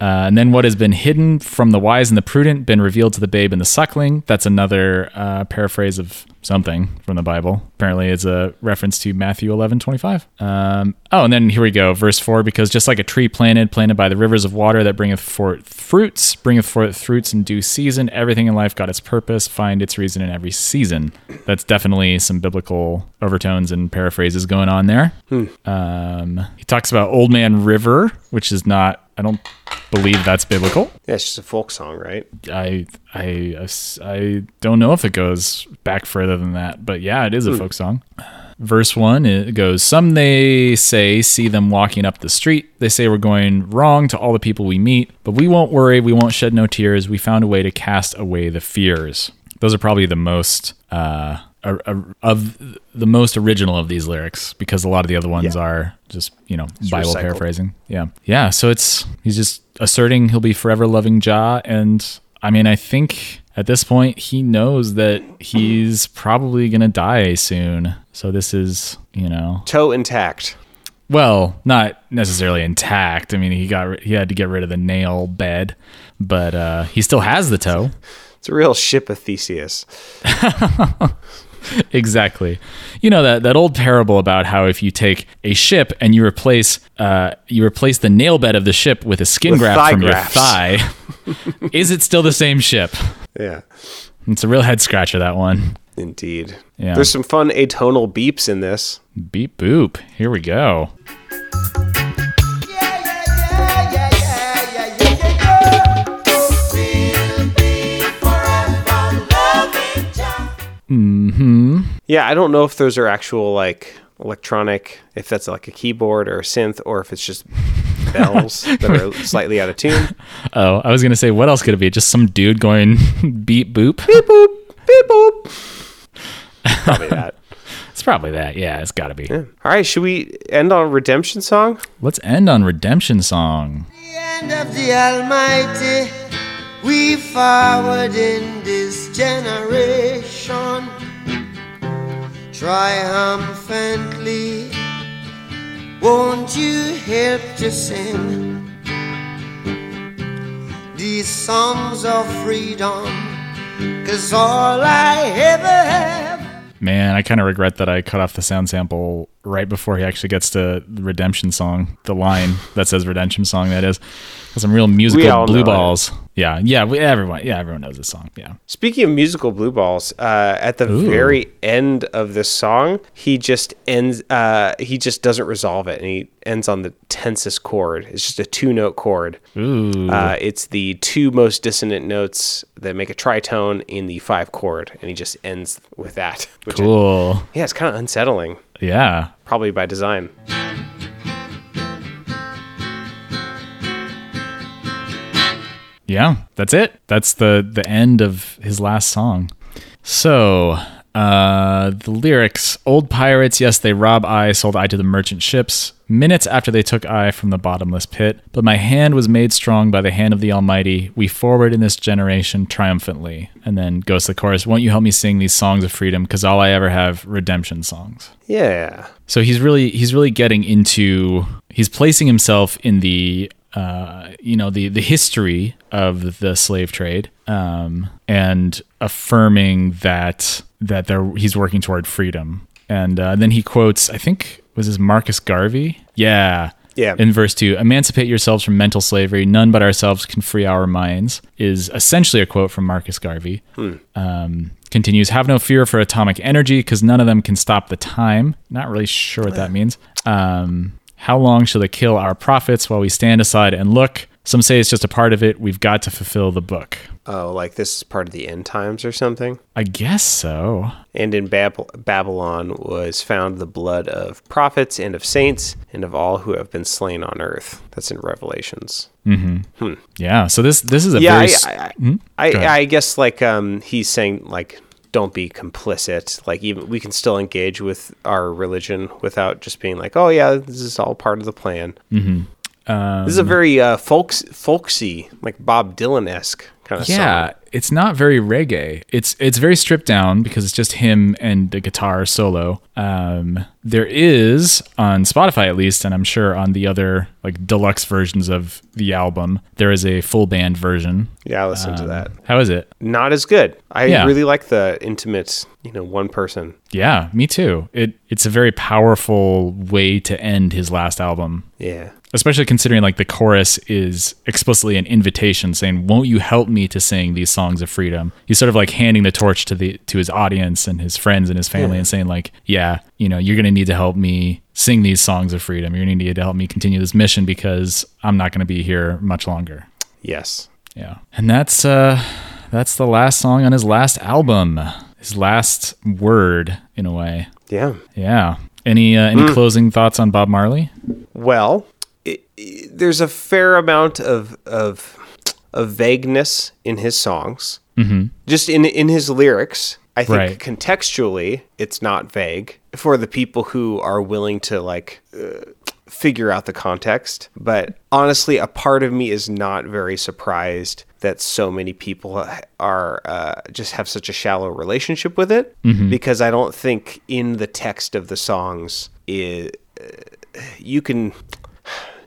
Uh, and then what has been hidden from the wise and the prudent, been revealed to the babe and the suckling. That's another uh, paraphrase of something from the Bible. Apparently, it's a reference to Matthew eleven twenty five. Um, oh, and then here we go, verse 4 because just like a tree planted, planted by the rivers of water that bringeth forth fruits, bringeth forth fruits in due season, everything in life got its purpose, find its reason in every season. That's definitely some biblical overtones and paraphrases going on there. Um, he talks about Old Man River, which is not, I don't believe that's biblical. Yeah, it's just a folk song, right? I, I, I don't know if it goes back further than that, but yeah, it is a folk song. Verse one, it goes, Some they say see them walking up the street. They say we're going wrong to all the people we meet, but we won't worry. We won't shed no tears. We found a way to cast away the fears. Those are probably the most, uh, a- a- of the most original of these lyrics because a lot of the other ones Yeah. are just you know Bible recycled. paraphrasing. Yeah, yeah. So it's he's just asserting he'll be forever loving Jah, and I mean I think at this point he knows that he's probably gonna die soon. So this is you know Toe intact. well not necessarily intact. I mean he got he had to get rid of the nail bed, but uh, he still has the toe. It's a real ship of Theseus. (laughs) (laughs) exactly. You know that that old parable about how if you take a ship and you replace uh, you replace the nail bed of the ship with a skin With graft from grafts. your thigh, (laughs) is it still the same ship? Yeah, It's a real head scratcher that one. indeed. Yeah. There's some fun atonal beeps in this. Beep boop. Here we go. Mm-hmm. Yeah, I don't know if those are actual like electronic, if that's like a keyboard or a synth, or if it's just (laughs) bells that are slightly out of tune. Oh, I was gonna say, what else could it be? Just some dude going (laughs) beep boop. Beep boop, beep boop. Probably that. (laughs) It's probably that. Yeah, it's got to be. All right, should we end on a redemption song? Let's end on redemption song. the end of the Almighty, we forward in this generation triumphantly. Won't you help to sing these songs of freedom? Cause all I ever have. Man, I kind of regret that I cut off the sound sample right before he actually gets to the redemption song, the line that says redemption song. That is, some real musical blue know it. balls. Yeah, yeah, we, everyone, yeah, everyone knows this song. Yeah, Speaking of musical blue balls, uh, at the Ooh. very end of this song, he just ends. Uh, he just doesn't resolve it, and he ends on the tensest chord. It's just a two-note chord. Uh, it's the two most dissonant notes that make a tritone in the five chord, and he just ends with that. Which cool. yeah, it's kind of unsettling, Yeah, probably by design. yeah, that's it. That's the the end of his last song. So, uh, the lyrics: "Old pirates, yes, they rob I, sold I to the merchant ships. Minutes after they took I from the bottomless pit, but my hand was made strong by the hand of the Almighty. We forward in this generation triumphantly." And then goes the chorus: "Won't you help me sing these songs of freedom? Because all I ever have redemption songs." Yeah, So he's really he's really getting into he's placing himself in the uh, you know the the history of the slave trade um, and affirming that that there he's working toward freedom. And uh, then he quotes I think was this Marcus Garvey? Yeah. Yeah. In verse 2, emancipate yourselves from mental slavery. None but ourselves can free our minds, is essentially a quote from Marcus Garvey. Um, continues, have no fear for atomic energy because none of them can stop the time. Not really sure what that means. Um, how long shall they kill our prophets while we stand aside and look? Some say it's just a part of it. We've got to fulfill the book. oh, like this is part of the end times or something. I guess so. And in Bab- Babylon was found the blood of prophets and of saints and of all who have been slain on earth. That's in Revelations. Hmm. Yeah. So this this is a yeah, very I, I, Hmm? I. I guess like um, he's saying like don't be complicit. Like even we can still engage with our religion without just being like, oh yeah, this is all part of the plan. Mm-hmm. This is a very uh, folks folksy, like Bob Dylan esque kind of yeah, song. it's not very reggae. It's it's very stripped down because it's just him and the guitar solo. Um, there is on Spotify at least, and I'm sure on the other like deluxe versions of the album, there is a full band version. Yeah, I listened to that. How is it? Not as good. I Um, Yeah. really like the intimate, you know, one person. Yeah, me too. It it's a very powerful way to end his last album. Yeah. Especially considering like the chorus is explicitly an invitation saying, "Won't you help me to sing these songs of freedom?" He's sort of like handing the torch to the to his audience and his friends and his family and saying like, "Yeah, you know, you're going to need to help me sing these songs of freedom. You're going to need to help me continue this mission because I'm not going to be here much longer." Yes. Yeah. And that's uh that's the last song on his last album. His last word in a way. Yeah. Yeah. Any uh, any closing thoughts on Bob Marley? Well, there's a fair amount of of of vagueness in his songs. Mm-hmm. Just in in his lyrics, I think Right. contextually, it's not vague for the people who are willing to like uh, figure out the context. But honestly, a part of me is not very surprised that so many people are uh, just have such a shallow relationship with it because I don't think in the text of the songs is you can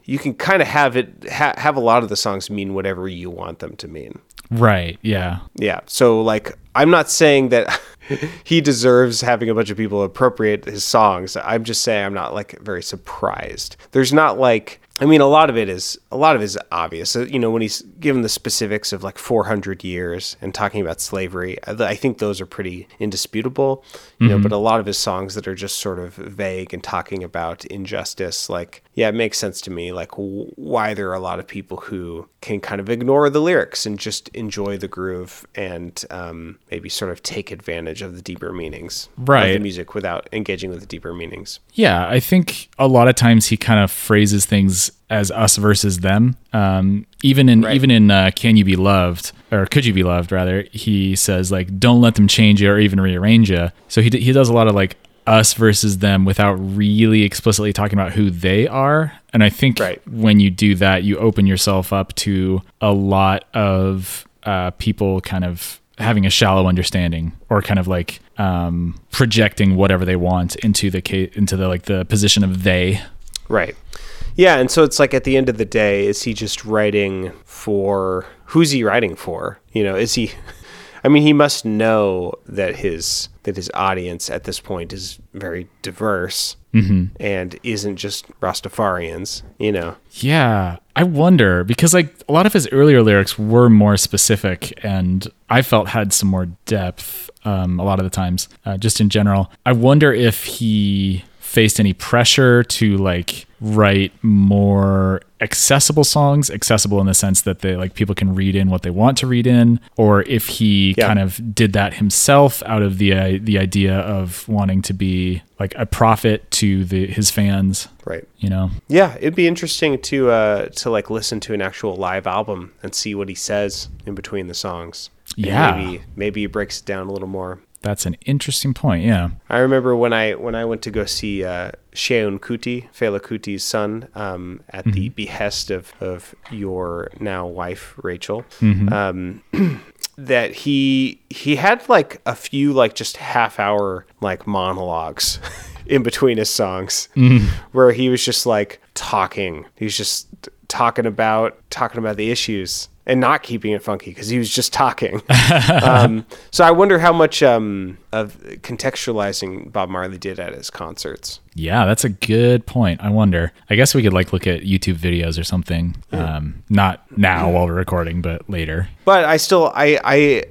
you can kind of have it ha- have a lot of the songs mean whatever you want them to mean. Right. Yeah. Yeah. So like I'm not saying that (laughs) he deserves having a bunch of people appropriate his songs. I'm just saying I'm not like very surprised. There's not like I mean a lot of it is a lot of it is obvious. You know when he's given the specifics of like 400 years and talking about slavery, I think those are pretty indisputable. You know, but a lot of his songs that are just sort of vague and talking about injustice like yeah, it makes sense to me like w- why there are a lot of people who can kind of ignore the lyrics and just enjoy the groove and um, maybe sort of take advantage of the deeper meanings of the music without engaging with the deeper meanings. Yeah, I think a lot of times he kind of phrases things as us versus them. Um, even in Right. even in uh, "Can You Be Loved" or "Could You Be Loved," rather, he says like, "Don't let them change you or even rearrange you." So he d- he does a lot of like us versus them without really explicitly talking about who they are. And I think Right. when you do that, you open yourself up to a lot of uh, people kind of having a shallow understanding or kind of like um, projecting whatever they want into the into the like the position of they. Right. Yeah, and so it's like at the end of the day, is he just writing for who's he writing for? You know, is he (laughs) I mean, he must know that his that his audience at this point is very diverse and isn't just Rastafarians, you know. Yeah, I wonder because like a lot of his earlier lyrics were more specific and I felt had some more depth um, a lot of the times, uh, just in general. I wonder if he faced any pressure to like write more accessible songs, accessible in the sense that they like people can read in what they want to read in, or if he Yeah. kind of did that himself out of the uh, the idea of wanting to be like a prophet to the his fans, Right. you know. Yeah, it'd be interesting to uh to like listen to an actual live album and see what he says in between the songs. Yeah. maybe maybe he breaks it down a little more. That's an interesting point. Yeah. I remember when I when I went to go see uh, Seun Kuti, Fela Kuti's son, um, at the behest of, of your now wife Rachel, um, (clears throat) that he he had like a few like just half hour like monologues (laughs) in between his songs, where he was just like talking. He was just talking about talking about the issues and not keeping it funky because he was just talking. (laughs) um, so I wonder how much um, of contextualizing Bob Marley did at his concerts. Yeah, that's a good point. I wonder. I guess we could like look at YouTube videos or something. Um, not now while we're recording, but later. But I still I I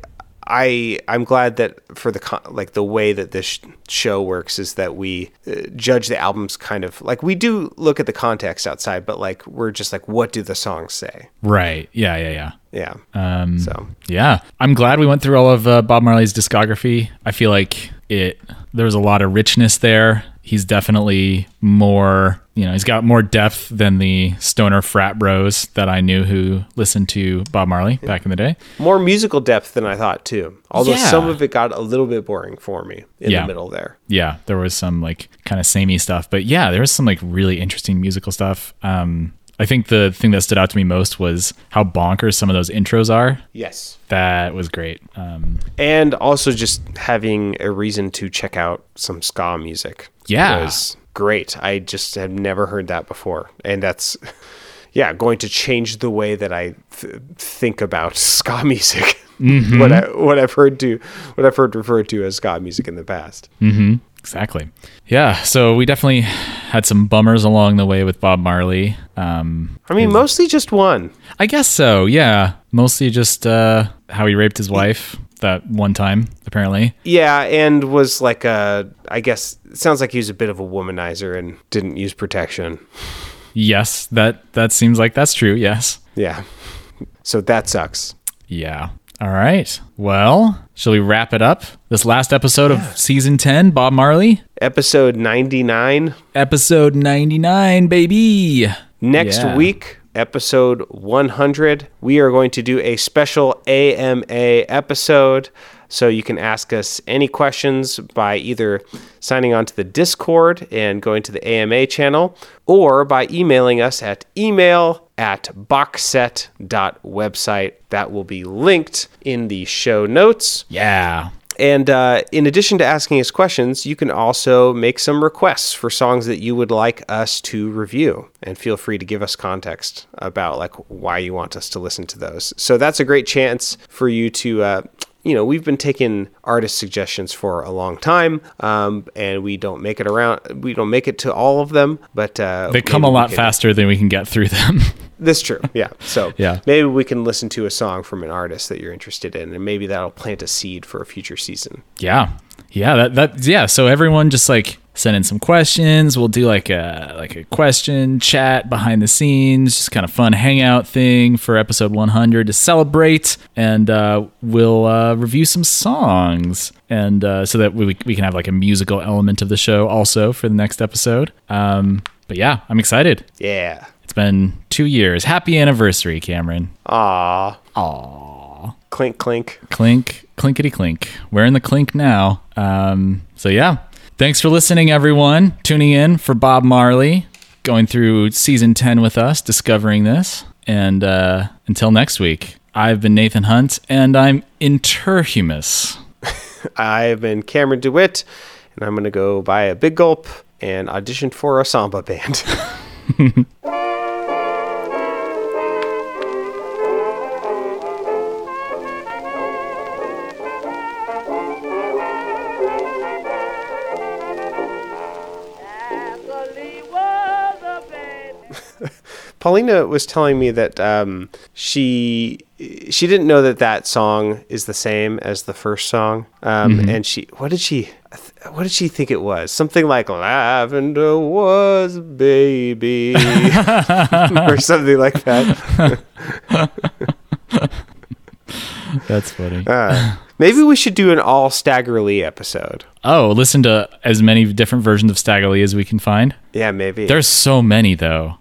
I I'm glad that for the like the way that this show works is that we uh, judge the albums kind of like we do look at the context outside, but like we're just like what do the songs say? Right. Yeah. Yeah. Yeah. Yeah. Um, so Yeah, I'm glad we went through all of uh, Bob Marley's discography. I feel like it there was a lot of richness there. He's definitely more, you know, he's got more depth than the stoner frat bros that I knew who listened to Bob Marley back in the day. more musical depth than I thought too. Although Yeah. some of it got a little bit boring for me in Yeah. the middle there. Yeah, there was some like kind of samey stuff, but yeah, there was some like really interesting musical stuff. Um, I think the thing that stood out to me most was how bonkers some of those intros are. Yes. That was great. Um, and also just having a reason to check out some ska music Yeah. was great i just had never heard that before and that's (laughs) yeah going to change the way that i th- think about (laughs) ska music what i what i've heard to what i've heard referred to as ska music in the past Mm-hmm. Exactly. Yeah. So we definitely had some bummers along the way with Bob Marley. Um, i mean mostly just one I guess so. Yeah. Mostly just uh, how he raped his wife that one time, apparently. yeah and was like a i guess it sounds like he was a bit of a womanizer and didn't use protection Yes. That that seems like that's true. Yes. yeah so that sucks Yeah. All right. Well, shall we wrap it up? This last episode of season 10, Bob Marley, episode 99 episode 99, baby. Next Yeah. week, episode 100, we are going to do a special AMA episode. So you can ask us any questions by either signing on to the Discord and going to the AMA channel or by emailing us at email at boxset.website. That will be linked in the show notes. Yeah. And uh, in addition to asking us questions, you can also make some requests for songs that you would like us to review. And feel free to give us context about like why you want us to listen to those. So that's a great chance for you to. Uh, you know, we've been taking artist suggestions for a long time, um, and we don't make it around. We don't make it to all of them, but uh, They come a lot can- faster than we can get through them. (laughs) That's true. Yeah. So (laughs) Yeah. maybe we can listen to a song from an artist that you're interested in, and maybe that'll plant a seed for a future season. yeah. Yeah, that that yeah, so everyone just like send in some questions. We'll do like a like a question chat behind the scenes, just kind of fun hangout thing for episode 100 to celebrate and uh, we'll uh, review some songs and uh, so that we we can have like a musical element of the show also for the next episode. Um but yeah, I'm excited. Yeah. It's been 2 years. Happy anniversary, Cameron. Aw. Aw. Clink clink. clink clinkety clink we're in the clink now um so yeah thanks for listening everyone. Tuning in for bob marley going through season 10 with us discovering this. And uh until next week i've been nathan hunt and i'm interhumus. (laughs) I've been Cameron DeWitt, and I'm gonna go buy a big gulp and audition for a samba band. (laughs) (laughs) Paulina was telling me that um, she she didn't know that that song is the same as the first song, um, and she what did she what did she think it was? Something like lavender was baby (laughs) or something like that. (laughs) that's funny Uh, maybe we should do an all Stagger Lee episode. oh listen to as many different versions of stagger lee as we can find Yeah, maybe. there's so many though